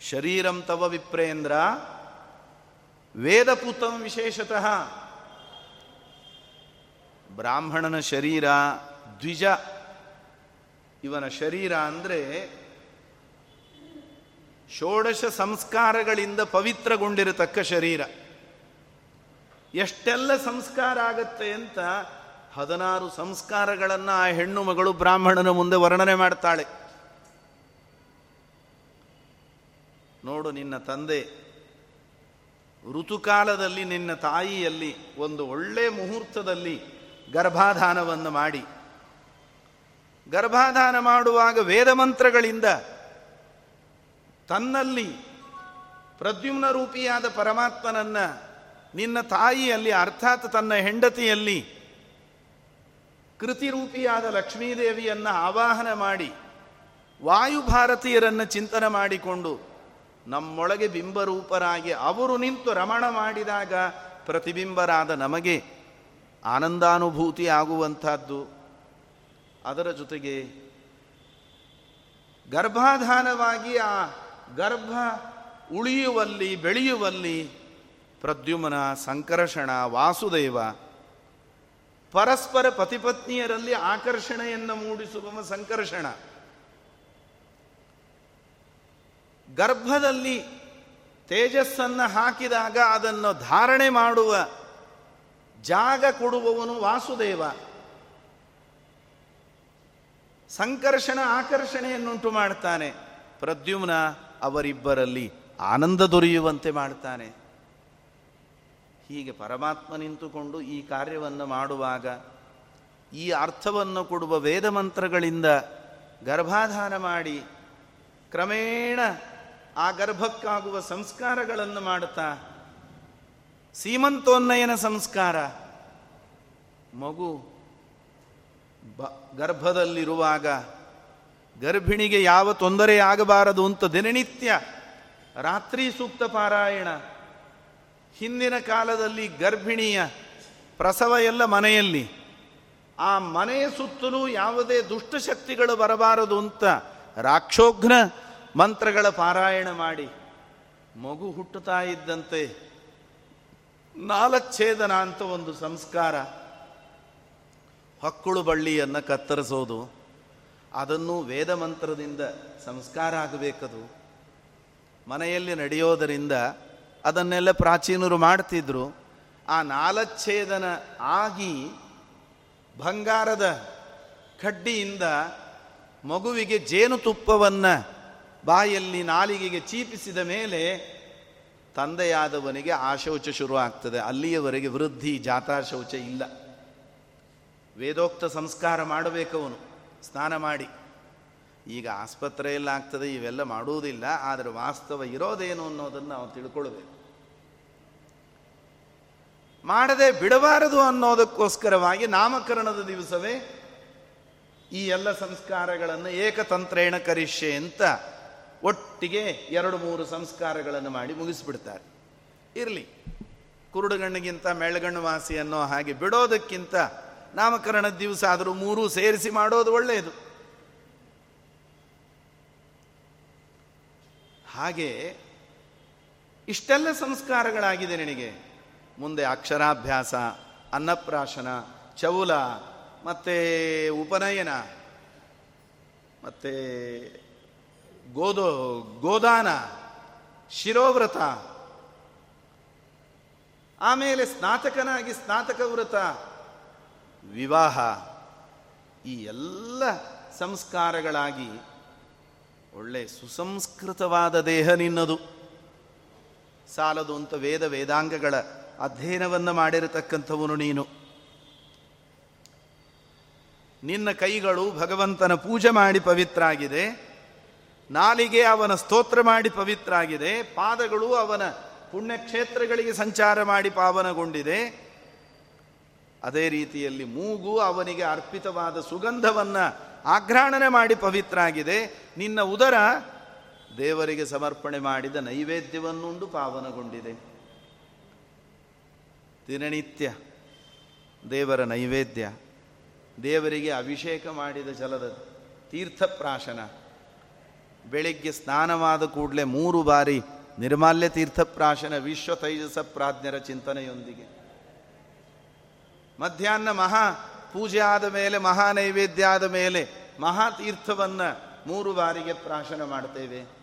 ಶರೀರಂ ತವ ವಿಪ್ರೇಂದ್ರ ವೇದಪುತಂ ವಿಶೇಷತಃ. ಬ್ರಾಹ್ಮಣನ ಶರೀರ ದ್ವಿಜ. ಇವನ ಶರೀರ ಅಂದರೆ ಷೋಡಶ ಸಂಸ್ಕಾರಗಳಿಂದ ಪವಿತ್ರಗೊಂಡಿರತಕ್ಕ ಶರೀರ. ಎಷ್ಟೆಲ್ಲ ಸಂಸ್ಕಾರ ಆಗತ್ತೆ ಅಂತ ಹದಿನಾರು ಸಂಸ್ಕಾರಗಳನ್ನು ಆ ಹೆಣ್ಣು ಮಗಳು ಬ್ರಾಹ್ಮಣನ ಮುಂದೆ ವರ್ಣನೆ ಮಾಡ್ತಾಳೆ. ನೋಡು ನಿನ್ನ ತಂದೆ, ಋತುಕಾಲದಲ್ಲಿ ನಿನ್ನ ತಾಯಿಯಲ್ಲಿ ಒಂದು ಒಳ್ಳೆ ಮುಹೂರ್ತದಲ್ಲಿ ಗರ್ಭಾಧಾನವನ್ನು ಮಾಡಿ. ಗರ್ಭಾಧಾನ ಮಾಡುವಾಗ ವೇದ ಮಂತ್ರಗಳಿಂದ ತನ್ನಲ್ಲಿ ಪ್ರದ್ಯುಮ್ನ ರೂಪಿಯಾದ ಪರಮಾತ್ಮನನ್ನ ನಿನ್ನ ತಾಯಿಯಲ್ಲಿ, ಅರ್ಥಾತ್ ತನ್ನ ಹೆಂಡತಿಯಲ್ಲಿ ಕೃತಿ ರೂಪಿಯಾದ ಲಕ್ಷ್ಮೀದೇವಿಯನ್ನು ಆವಾಹನ ಮಾಡಿ ವಾಯುಭಾರತೀಯರನ್ನು ಚಿಂತನೆ ಮಾಡಿಕೊಂಡು, ನಮ್ಮೊಳಗೆ ಬಿಂಬರೂಪರಾಗಿ ಅವರು ನಿಂತು ರಮಣ ಮಾಡಿದಾಗ ಪ್ರತಿಬಿಂಬರಾದ ನಮಗೆ ಆನಂದಾನುಭೂತಿ ಆಗುವಂಥದ್ದು. ಅದರ ಜೊತೆಗೆ ಗರ್ಭಾಧಾನವಾಗಿ ಆ ಗರ್ಭ ಉಳಿಯುವಲ್ಲಿ, ಬೆಳೆಯುವಲ್ಲಿ ಪ್ರದ್ಯುಮನ, ಸಂಕರ್ಷಣ, ವಾಸುದೇವ ಪರಸ್ಪರ ಪತಿಪತ್ನಿಯರಲ್ಲಿ ಆಕರ್ಷಣೆಯನ್ನು ಮೂಡಿಸುವ ಸಂಕರ್ಷಣ. ಗರ್ಭದಲ್ಲಿ ತೇಜಸ್ಸನ್ನು ಹಾಕಿದಾಗ ಅದನ್ನು ಧಾರಣೆ ಮಾಡುವ ಜಾಗ ಕೊಡುವವನು ವಾಸುದೇವ. ಸಂಕರ್ಷಣ, ಆಕರ್ಷಣೆಯನ್ನುಂಟು ಮಾಡ್ತಾನೆ. ಪ್ರದ್ಯುಮ್ನ ಅವರಿಬ್ಬರಲ್ಲಿ ಆನಂದ ದೊರೆಯುವಂತೆ ಮಾಡ್ತಾನೆ. ಹೀಗೆ ಪರಮಾತ್ಮ ನಿಂತುಕೊಂಡು ಈ ಕಾರ್ಯವನ್ನು ಮಾಡುವಾಗ ಈ ಅರ್ಥವನ್ನು ಕೊಡುವ ವೇದ ಮಂತ್ರಗಳಿಂದ ಗರ್ಭಾಧಾನ ಮಾಡಿ ಕ್ರಮೇಣ ಆ ಗರ್ಭಕ್ಕಾಗುವ ಸಂಸ್ಕಾರಗಳನ್ನು ಮಾಡುತ್ತಾ, ಸೀಮಂತೋನ್ನಯನ ಸಂಸ್ಕಾರ. ಮಗು ಬ ಗರ್ಭದಲ್ಲಿರುವಾಗ ಗರ್ಭಿಣಿಗೆ ಯಾವ ತೊಂದರೆ ಆಗಬಾರದು ಅಂತ ದಿನನಿತ್ಯ ರಾತ್ರಿ ಸೂಕ್ತ ಪಾರಾಯಣ. ಹಿಂದಿನ ಕಾಲದಲ್ಲಿ ಗರ್ಭಿಣಿಯ ಪ್ರಸವ ಎಲ್ಲ ಮನೆಯಲ್ಲಿ. ಆ ಮನೆಯ ಸುತ್ತಲೂ ಯಾವುದೇ ದುಷ್ಟಶಕ್ತಿಗಳು ಬರಬಾರದು ಅಂತ ರಾಕ್ಷೋಘ್ನ ಮಂತ್ರಗಳ ಪಾರಾಯಣ ಮಾಡಿ ಮಗು ಹುಟ್ಟುತ್ತಾ ಇದ್ದಂತೆ ನಾಲಚ್ಛೇದನ ಅಂತ ಒಂದು ಸಂಸ್ಕಾರ. ಹಕ್ಕುಳು ಬಳ್ಳಿಯನ್ನು ಕತ್ತರಿಸೋದು. ಅದನ್ನು ವೇದ ಮಂತ್ರದಿಂದ ಸಂಸ್ಕಾರ ಆಗಬೇಕದು. ಮನೆಯಲ್ಲಿ ನಡೆಯೋದರಿಂದ ಅದನ್ನೆಲ್ಲ ಪ್ರಾಚೀನರು ಮಾಡ್ತಿದ್ರು. ಆ ನಾಲಚ್ಛೇದನ ಆಗಿ ಬಂಗಾರದ ಕಡ್ಡಿಯಿಂದ ಮಗುವಿಗೆ ಜೇನುತುಪ್ಪವನ್ನು ಬಾಯಲ್ಲಿ ನಾಲಿಗೆಗೆ ಚೀಪಿಸಿದ ಮೇಲೆ ತಂದೆಯಾದವನಿಗೆ ಆ ಶೌಚ ಶುರು ಆಗ್ತದೆ. ಅಲ್ಲಿಯವರೆಗೆ ವೃದ್ಧಿ ಜಾತಾ ಶೌಚ ಇಲ್ಲ. ವೇದೋಕ್ತ ಸಂಸ್ಕಾರ ಮಾಡಬೇಕವನು ಸ್ನಾನ ಮಾಡಿ. ಈಗ ಆಸ್ಪತ್ರೆಯಲ್ಲಾಗ್ತದೆ ಇವೆಲ್ಲ ಮಾಡುವುದಿಲ್ಲ, ಆದರೆ ವಾಸ್ತವ ಇರೋದೇನು ಅನ್ನೋದನ್ನು ನಾವು ತಿಳ್ಕೊಳ್ಬೇಕು. ಮಾಡದೆ ಬಿಡಬಾರದು ಅನ್ನೋದಕ್ಕೋಸ್ಕರವಾಗಿ ನಾಮಕರಣದ ದಿವಸವೇ ಈ ಎಲ್ಲ ಸಂಸ್ಕಾರಗಳನ್ನು ಏಕತಂತ್ರೇಣ ಕರಿಷ್ಯೆ ಅಂತ ಒಟ್ಟಿಗೆ ಎರಡು ಮೂರು ಸಂಸ್ಕಾರಗಳನ್ನು ಮಾಡಿ ಮುಗಿಸ್ಬಿಡ್ತಾರೆ. ಇರಲಿ, ಕುರುಡುಗಣ್ಣಿಗಿಂತ ಮೆಳಗಣ್ಣು ವಾಸಿ ಅನ್ನೋ ಹಾಗೆ ಬಿಡೋದಕ್ಕಿಂತ ನಾಮಕರಣದ ದಿವಸ ಆದರೂ ಮೂರೂ ಸೇರಿಸಿ ಮಾಡೋದು ಒಳ್ಳೆಯದು. ಹಾಗೆ ಇಷ್ಟೆಲ್ಲ ಸಂಸ್ಕಾರಗಳಾಗಿದೆ ನಿನಗೆ. ಮುಂದೆ ಅಕ್ಷರಾಭ್ಯಾಸ, ಅನ್ನಪ್ರಾಶನ, ಚೌಲ, ಮತ್ತೆ ಉಪನಯನ, ಮತ್ತೆ ಗೋದೋ, ಗೋದಾನ, ಶಿರೋವ್ರತ, ಆಮೇಲೆ ಸ್ನಾತಕನಾಗಿ ಸ್ನಾತಕ ವ್ರತ ವಿವಾಹ ಈ ಎಲ್ಲ ಸಂಸ್ಕಾರಗಳಾಗಿ ಒಳ್ಳೆ ಸುಸಂಸ್ಕೃತವಾದ ದೇಹ ನಿನ್ನದು. ಸಾಲದು ಅಂತ ವೇದ ವೇದಾಂಗಗಳ ಅಧ್ಯಯನವನ್ನು ಮಾಡಿರತಕ್ಕಂಥವನು ನೀನು. ನಿನ್ನ ಕೈಗಳು ಭಗವಂತನ ಪೂಜೆ ಮಾಡಿ ಪವಿತ್ರ ಆಗಿದೆ ನಾಲಿಗೆ ಅವನ ಸ್ತೋತ್ರ ಮಾಡಿ ಪವಿತ್ರ ಆಗಿದೆ ಪಾದಗಳು ಅವನ ಪುಣ್ಯಕ್ಷೇತ್ರಗಳಿಗೆ ಸಂಚಾರ ಮಾಡಿ ಪಾವನಗೊಂಡಿದೆ. ಅದೇ ರೀತಿಯಲ್ಲಿ ಮೂಗು ಅವನಿಗೆ ಅರ್ಪಿತವಾದ ಸುಗಂಧವನ್ನು ಆಘ್ರಾಣನೆ ಮಾಡಿ ಪವಿತ್ರ ಆಗಿದೆ ನಿನ್ನ ಉದರ ದೇವರಿಗೆ ಸಮರ್ಪಣೆ ಮಾಡಿದ ನೈವೇದ್ಯವನ್ನುಂಡು ಪಾವನಗೊಂಡಿದೆ. ದಿನನಿತ್ಯ ದೇವರ ನೈವೇದ್ಯ, ದೇವರಿಗೆ ಅಭಿಷೇಕ ಮಾಡಿದ ಜಲದ ತೀರ್ಥಪ್ರಾಶನ, ಬೆಳಿಗ್ಗೆ ಸ್ನಾನವಾದ ಕೂಡಲೇ ಮೂರು ಬಾರಿ ನಿರ್ಮಾಲ್ಯ ತೀರ್ಥಪ್ರಾಶನ ವಿಶ್ವ ತೈಜಸ ಪ್ರಾಜ್ಞರ ಚಿಂತನೆಯೊಂದಿಗೆ. ಮಧ್ಯಾಹ್ನ ಮಹಾ, ಪೂಜೆ ಆದ ಮೇಲೆ, ಮಹಾ ನೈವೇದ್ಯ ಆದ ಮೇಲೆ, ಮಹಾ ತೀರ್ಥವನ್ನು ಮೂರು ಬಾರಿಗೆ ಪ್ರಾಶನ ಮಾಡ್ತೇವೆ.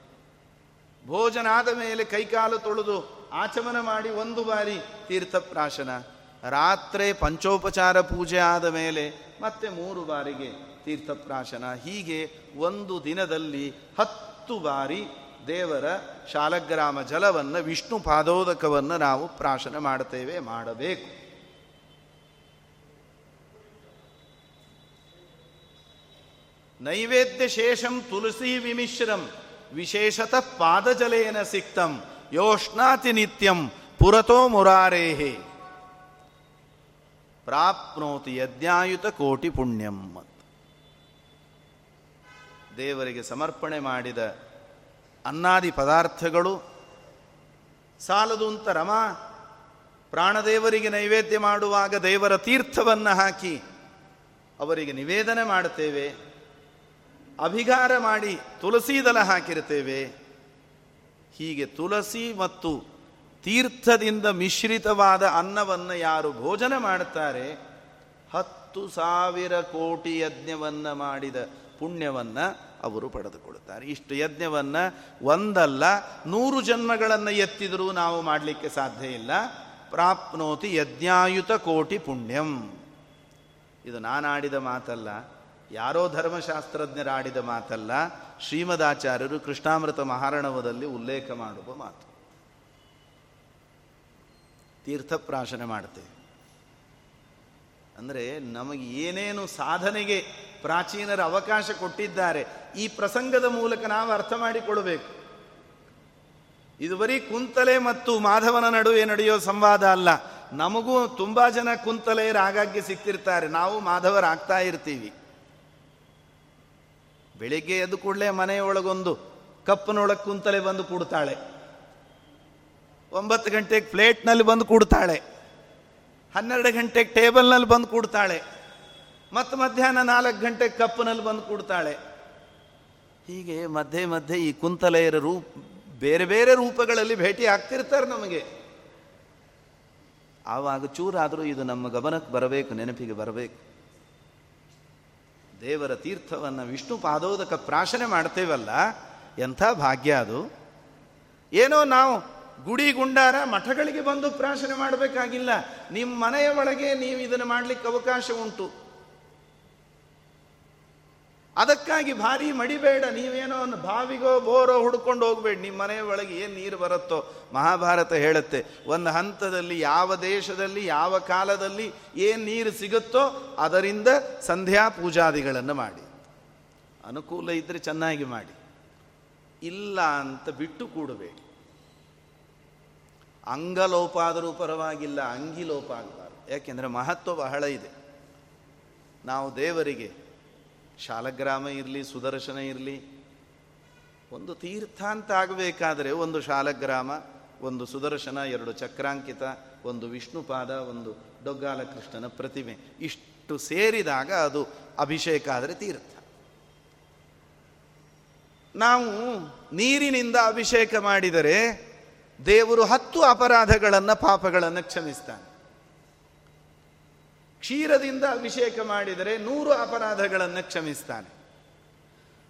ಭೋಜನ ಆದ ಮೇಲೆ ಕೈಕಾಲು ತೊಳೆದು ಆಚಮನ ಮಾಡಿ ಒಂದು ಬಾರಿ ತೀರ್ಥಪ್ರಾಶನ ರಾತ್ರಿ ಪಂಚೋಪಚಾರ ಪೂಜೆ ಆದ ಮೇಲೆ ಮತ್ತೆ ಮೂರು ಬಾರಿಗೆ ತೀರ್ಥಪ್ರಾಶನ ಹೀಗೆ ಒಂದು ದಿನದಲ್ಲಿ ಹತ್ತು ಬಾರಿ ದೇವರ ಶಾಲಗ್ರಾಮ ಜಲವನ್ನು, ವಿಷ್ಣು ಪಾದೋದಕವನ್ನು ನಾವು ಪ್ರಾಶನ ಮಾಡ್ತೇವೆ, ಮಾಡಬೇಕು. ನೈವೇದ್ಯ ಶೇಷಂ ತುಳಸಿ ವಿಮಿಶ್ರಂ ವಿಶೇಷತಃ ಪಾದಜಲೇನ ಸಿಕ್ತಂ ಯೋಷ್ಣಾತಿ ನಿತ್ಯಂ ಪುರತೋ ಮುರಾರೇಹೇ. ಪ್ರಾಪ್ನೋತಿ ಯಜ್ಞಾಯುತ ಕೋಟಿ ಪುಣ್ಯಂ ದೇವರಿಗೆ ಸಮರ್ಪಣೆ ಮಾಡಿದ ಅನ್ನಾದಿ ಪದಾರ್ಥಗಳು ಸಾಲದು ಅಂತ ರಮ ಪ್ರಾಣದೇವರಿಗೆ ನೈವೇದ್ಯ ಮಾಡುವಾಗ ದೇವರ ತೀರ್ಥವನ್ನು ಹಾಕಿ ಅವರಿಗೆ ನಿವೇದನೆ ಮಾಡುತ್ತೇವೆ. ಅಭಿಗಾರ ಮಾಡಿ ತುಳಸಿ ದಲ ಹಾಕಿರ್ತೇವೆ ಹೀಗೆ ತುಳಸಿ ಮತ್ತು ತೀರ್ಥದಿಂದ ಮಿಶ್ರಿತವಾದ ಅನ್ನವನ್ನು ಯಾರು ಭೋಜನ ಮಾಡುತ್ತಾರೆ? ಹತ್ತು ಸಾವಿರ ಕೋಟಿ ಯಜ್ಞವನ್ನು ಮಾಡಿದ ಪುಣ್ಯವನ್ನು ಅವರು ಪಡೆದುಕೊಳ್ಳುತ್ತಾರೆ. ಇಷ್ಟು ಯಜ್ಞವನ್ನು ಒಂದಲ್ಲ, ನೂರು ಜನ್ಮಗಳನ್ನು ಎತ್ತಿದರೂ ನಾವು ಮಾಡಲಿಕ್ಕೆ ಸಾಧ್ಯ ಇಲ್ಲ. ಪ್ರಾಪ್ನೋತಿ ಯಜ್ಞಾಯುತ ಕೋಟಿ ಪುಣ್ಯಂ. ಇದು ನಾನಾಡಿದ ಮಾತಲ್ಲ. ಯಾರೋ ಧರ್ಮಶಾಸ್ತ್ರಜ್ಞರಾಡಿದ ಮಾತಲ್ಲ, ಶ್ರೀಮದಾಚಾರ್ಯರು ಕೃಷ್ಣಾಮೃತ ಮಹಾರಣವದಲ್ಲಿ ಉಲ್ಲೇಖ ಮಾಡುವ ಮಾತು. ತೀರ್ಥಪ್ರಾಶನ ಮಾಡ್ತೇವೆ ಅಂದರೆ ನಮಗೆ ಏನೇನು ಸಾಧನೆಗೆ ಪ್ರಾಚೀನರ ಅವಕಾಶ ಕೊಟ್ಟಿದ್ದಾರೆ, ಈ ಪ್ರಸಂಗದ ಮೂಲಕ ನಾವು ಅರ್ಥ ಮಾಡಿಕೊಳ್ಳಬೇಕು. ಇದು ಬರೀ ಕುಂತಲೆ ಮತ್ತು ಮಾಧವನ ನಡುವೆ ನಡೆಯೋ ಸಂವಾದ ಅಲ್ಲ. ನಮಗೂ ತುಂಬ ಜನ ಕುಂತಲೆಯರ ಆಗಾಗ್ಗೆ ಸಿಕ್ತಿರ್ತಾರೆ ನಾವು ಮಾಧವರಾಗ್ತಾ ಇರ್ತೀವಿ. ಬೆಳಿಗ್ಗೆ ಎದ್ದು ಕೂಡಲೇ ಮನೆಯೊಳಗೊಂದು ಕಪ್ಪನೊಳಗೆ ಕುಂತಲೆ ಬಂದು ಕೂಡ್ತಾಳೆ. ಒಂಬತ್ತು ಗಂಟೆಗೆ ಪ್ಲೇಟ್ನಲ್ಲಿ ಬಂದು ಕೂಡ್ತಾಳೆ. ಹನ್ನೆರಡು ಗಂಟೆಗೆ ಟೇಬಲ್ನಲ್ಲಿ ಬಂದು ಕೂಡ್ತಾಳೆ. ಮತ್ತು ಮಧ್ಯಾಹ್ನ ನಾಲ್ಕು ಗಂಟೆಗೆ ಕಪ್ಪನಲ್ಲಿ ಬಂದು ಕೂಡ್ತಾಳೆ. ಹೀಗೆ ಮಧ್ಯೆ ಮಧ್ಯೆ ಈ ಕುಂತಲೆಯರ ರೂಪ, ಬೇರೆ ಬೇರೆ ರೂಪಗಳಲ್ಲಿ ಭೇಟಿ ಆಗ್ತಿರ್ತಾರೆ ನಮಗೆ. ಆವಾಗ ಚೂರಾದರೂ ಇದು ನಮ್ಮ ಗಮನಕ್ಕೆ ಬರಬೇಕು, ನೆನಪಿಗೆ ಬರಬೇಕು. ದೇವರ ತೀರ್ಥವನ್ನು ವಿಷ್ಣು ಪಾದೋದಕ ಪ್ರಾಶನೆ ಮಾಡ್ತೇವಲ್ಲ, ಎಂಥ ಭಾಗ್ಯ ಅದು? ಏನೋ ನಾವು ಗುಡಿ ಗುಂಡಾರ ಮಠಗಳಿಗೆ ಬಂದು ಪ್ರಾಶನೆ ಮಾಡಬೇಕಾಗಿಲ್ಲ. ನಿಮ್ಮ ಮನೆಯ ಒಳಗೆ ನೀವು ಇದನ್ನು ಮಾಡಲಿಕ್ಕೆ ಅವಕಾಶ ಉಂಟು. ಅದಕ್ಕಾಗಿ ಭಾರಿ ಮಡಿಬೇಡ, ನೀವೇನೋ ಬಾವಿಗೋ ಬೋರೋ ಹುಡ್ಕೊಂಡು ಹೋಗ್ಬೇಡಿ ನಿಮ್ಮ ಮನೆಯ ಒಳಗೆ ಏನು ನೀರು ಬರುತ್ತೋ, ಮಹಾಭಾರತ ಹೇಳುತ್ತೆ, ಒಂದು ಹಂತದಲ್ಲಿ ಯಾವ ದೇಶದಲ್ಲಿ, ಯಾವ ಕಾಲದಲ್ಲಿ ಏನು ನೀರು ಸಿಗುತ್ತೋ ಅದರಿಂದ ಸಂಧ್ಯಾ ಪೂಜಾದಿಗಳನ್ನು ಮಾಡಿ. ಅನುಕೂಲ ಇದ್ದರೆ ಚೆನ್ನಾಗಿ ಮಾಡಿ. ಇಲ್ಲ ಅಂತ ಬಿಟ್ಟು ಕೂಡಬೇಡಿ. ಅಂಗಲೋಪ ಆದರೂ ಪರವಾಗಿಲ್ಲ, ಅಂಗಿಲೋಪ ಆಗಬಾರ್ದು. ಯಾಕೆಂದರೆ ಮಹತ್ವ ಬಹಳ ಇದೆ. ನಾವು ದೇವರಿಗೆ ಶಾಲಗ್ರಾಮ ಇರಲಿ, ಸುದರ್ಶನ ಇರಲಿ, ಒಂದು ತೀರ್ಥ ಅಂತ ಆಗಬೇಕಾದರೆ ಒಂದು ಶಾಲಗ್ರಾಮ, ಒಂದು ಸುದರ್ಶನ, ಎರಡು ಚಕ್ರಾಂಕಿತ, ಒಂದು ವಿಷ್ಣುಪಾದ, ಒಂದು ಡೊಗ್ಗಾಲ ಕೃಷ್ಣನ ಪ್ರತಿಮೆ. ಇಷ್ಟು ಸೇರಿದಾಗ ಅದು ಅಭಿಷೇಕ ಆದರೆ ತೀರ್ಥ. ನಾವು ನೀರಿನಿಂದ ಅಭಿಷೇಕ ಮಾಡಿದರೆ ದೇವರು ಹತ್ತು ಅಪರಾಧಗಳನ್ನು ಪಾಪಗಳನ್ನು ಕ್ಷಮಿಸ್ತಾನೆ. ಕ್ಷೀರದಿಂದ ಅಭಿಷೇಕ ಮಾಡಿದರೆ ನೂರು ಅಪರಾಧಗಳನ್ನು ಕ್ಷಮಿಸ್ತಾನೆ.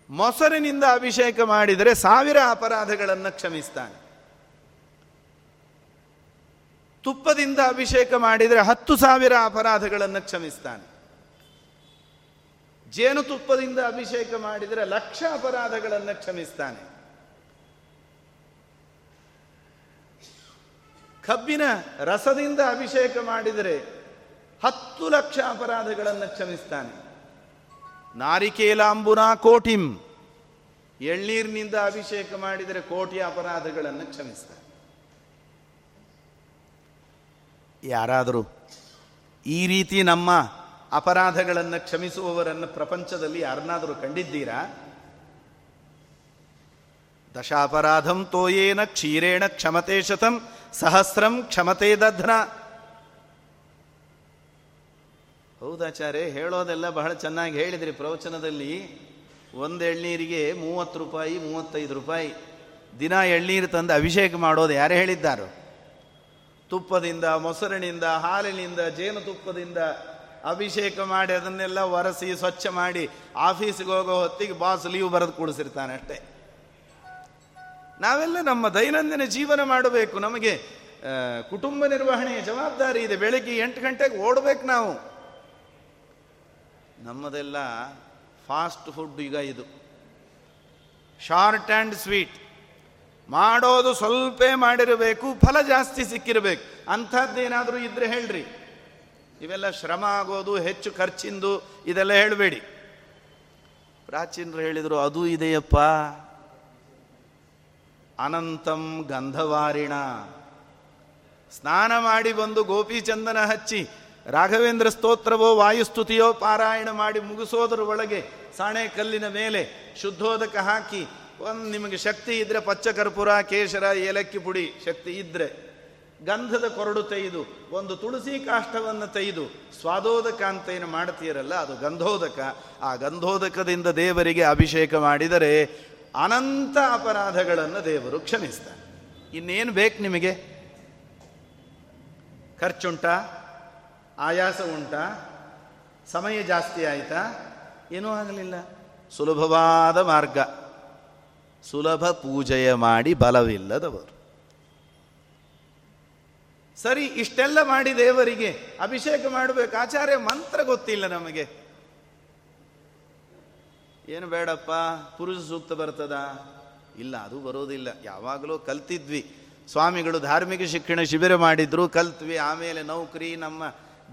ಮೊಸರಿನಿಂದ ಅಭಿಷೇಕ ಮಾಡಿದರೆ ಸಾವಿರ ಅಪರಾಧಗಳನ್ನು ಕ್ಷಮಿಸ್ತಾನೆ. ತುಪ್ಪದಿಂದ ಅಭಿಷೇಕ ಮಾಡಿದರೆ ಹತ್ತು ಸಾವಿರ ಅಪರಾಧಗಳನ್ನು ಕ್ಷಮಿಸ್ತಾನೆ. ಜೇನುತುಪ್ಪದಿಂದ ಅಭಿಷೇಕ ಮಾಡಿದರೆ ಲಕ್ಷ ಅಪರಾಧಗಳನ್ನು ಕ್ಷಮಿಸ್ತಾನೆ. ಕಬ್ಬಿನ ರಸದಿಂದ ಅಭಿಷೇಕ ಮಾಡಿದರೆ ಹತ್ತು ಲಕ್ಷ ಅಪರಾಧಗಳನ್ನು ಕ್ಷಮಿಸ್ತಾನೆ. ನಾರಿಕೇಲಾಂಬುನಾ ಕೋಟಿಂ ಎಳ್ನೀರಿನಿಂದ ಅಭಿಷೇಕ ಮಾಡಿದರೆ ಕೋಟಿ ಅಪರಾಧಗಳನ್ನು ಕ್ಷಮಿಸ್ತಾನೆ. ಯಾರಾದರೂ ಈ ರೀತಿ ನಮ್ಮ ಅಪರಾಧಗಳನ್ನು ಕ್ಷಮಿಸುವವರನ್ನು ಪ್ರಪಂಚದಲ್ಲಿ ಯಾರನ್ನಾದರೂ ಕಂಡಿದ್ದೀರಾ? ದಶಾಪರಾಧಂ ತೋಯೇನ ಕ್ಷೀರೇಣ ಕ್ಷಮತೆ ಶತಂ ಸಹಸ್ರಂ ಕ್ಷಮತೆ ದಧ್ನ. ಹೌದಾಚಾರ್ಯ ಹೇಳೋದೆಲ್ಲ ಬಹಳ ಚೆನ್ನಾಗಿ ಹೇಳಿದ್ರಿ ಪ್ರವಚನದಲ್ಲಿ. ಒಂದು ಎಳ್ನೀರಿಗೆ ಮೂವತ್ತು ರೂಪಾಯಿ, ಮೂವತ್ತೈದು ರೂಪಾಯಿ. ದಿನ ಎಳ್ನೀರು ತಂದು ಅಭಿಷೇಕ ಮಾಡೋದು ಯಾರು ಹೇಳಿದ್ದಾರೋ? ತುಪ್ಪದಿಂದ, ಮೊಸರಿನಿಂದ, ಹಾಲಿನಿಂದ ಜೇನುತುಪ್ಪದಿಂದ ಅಭಿಷೇಕ ಮಾಡಿ ಅದನ್ನೆಲ್ಲ ಒರೆಸಿ, ಸ್ವಚ್ಛ ಮಾಡಿ ಆಫೀಸ್ಗೆ ಹೋಗೋ ಹೊತ್ತಿಗೆ ಬಾಸ್ ಲೀವ್ ಬರೆದು ಕೂಡಿಸಿರ್ತಾನೆ ಅಷ್ಟೇ. ನಾವೆಲ್ಲ ನಮ್ಮ ದೈನಂದಿನ ಜೀವನ ಮಾಡಬೇಕು. ನಮಗೆ ಕುಟುಂಬ ನಿರ್ವಹಣೆಯ ಜವಾಬ್ದಾರಿ ಇದೆ. ಬೆಳಗ್ಗೆ ಎಂಟು ಗಂಟೆಗೆ ಓಡಬೇಕು ನಾವು. ನಮ್ಮದೆಲ್ಲ ಫಾಸ್ಟ್ ಫುಡ್ ಈಗ ಇದು. Short and sweet. ಮಾಡೋದು ಸ್ವಲ್ಪ ಮಾಡಿರಬೇಕು, ಫಲ ಜಾಸ್ತಿ ಸಿಕ್ಕಿರಬೇಕು. ಅಂಥದ್ದೇನಾದರೂ ಇದ್ರೆ ಹೇಳ್ರಿ. ಇವೆಲ್ಲ ಶ್ರಮ ಆಗೋದು, ಹೆಚ್ಚು ಖರ್ಚಿಂದು, ಇದೆಲ್ಲ ಹೇಳಬೇಡಿ. ಪ್ರಾಚೀನರು ಹೇಳಿದರು, ಅದು ಇದೆಯಪ್ಪ. ಅನಂತಂ ಗಂಧವಾರಿಣ. ಸ್ನಾನ ಮಾಡಿ ಬಂದು ಗೋಪಿಚಂದನ ಹಚ್ಚಿ ರಾಘವೇಂದ್ರ ಸ್ತೋತ್ರವೋ ವಾಯುಸ್ತುತಿಯೋ ಪಾರಾಯಣ ಮಾಡಿ ಮುಗಿಸೋದ್ರ ಒಳಗೆ ಸಾಣೆ ಕಲ್ಲಿನ ಮೇಲೆ ಶುದ್ಧೋದಕ ಹಾಕಿ, ಒಂದು ನಿಮಗೆ ಶಕ್ತಿ ಇದ್ರೆ ಪಚ್ಚ ಕರ್ಪೂರ ಕೇಶರ, ಏಲಕ್ಕಿ ಪುಡಿ ಶಕ್ತಿ ಇದ್ರೆ ಗಂಧದ ಕೊರಡು ತೆಗೆದು, ಒಂದು ತುಳಸಿ ಕಾಷ್ಟವನ್ನು ತೆಗೆದು ಸ್ವಾದೋದಕ ಅಂತ ಏನು ಮಾಡ್ತೀರಲ್ಲ, ಅದು ಗಂಧೋದಕ. ಆ ಗಂಧೋದಕದಿಂದ ದೇವರಿಗೆ ಅಭಿಷೇಕ ಮಾಡಿದರೆ ಅನಂತ ಅಪರಾಧಗಳನ್ನು ದೇವರು ಕ್ಷಮಿಸ್ತಾನೆ ಇನ್ನೇನು ಬೇಕು ನಿಮಗೆ? ಖರ್ಚುಂಟಾ? ಆಯಾಸ ಉಂಟಾ? ಸಮಯ ಜಾಸ್ತಿ ಆಯಿತಾ? ಏನೂ ಆಗಲಿಲ್ಲ. ಸುಲಭವಾದ ಮಾರ್ಗ. ಸುಲಭ ಪೂಜೆಯ ಮಾಡಿ ಬಲವಿಲ್ಲದವರು. ಸರಿ ಇಷ್ಟೆಲ್ಲ ಮಾಡಿ ದೇವರಿಗೆ ಅಭಿಷೇಕ ಮಾಡಬೇಕು. ಆಚಾರ್ಯ ಮಂತ್ರ ಗೊತ್ತಿಲ್ಲ ನಮಗೆ. ಏನು ಬೇಡಪ್ಪ ಪುರುಷ ಸೂಕ್ತ ಬರ್ತದ? ಇಲ್ಲ ಅದು ಬರೋದಿಲ್ಲ. ಯಾವಾಗಲೂ ಕಲ್ತಿದ್ವಿ. ಸ್ವಾಮಿಗಳು ಧಾರ್ಮಿಕ ಶಿಕ್ಷಣ ಶಿಬಿರ ಮಾಡಿದ್ರು ಕಲ್ತ್ವಿ. ಆಮೇಲೆ ನೌಕರಿ ನಮ್ಮ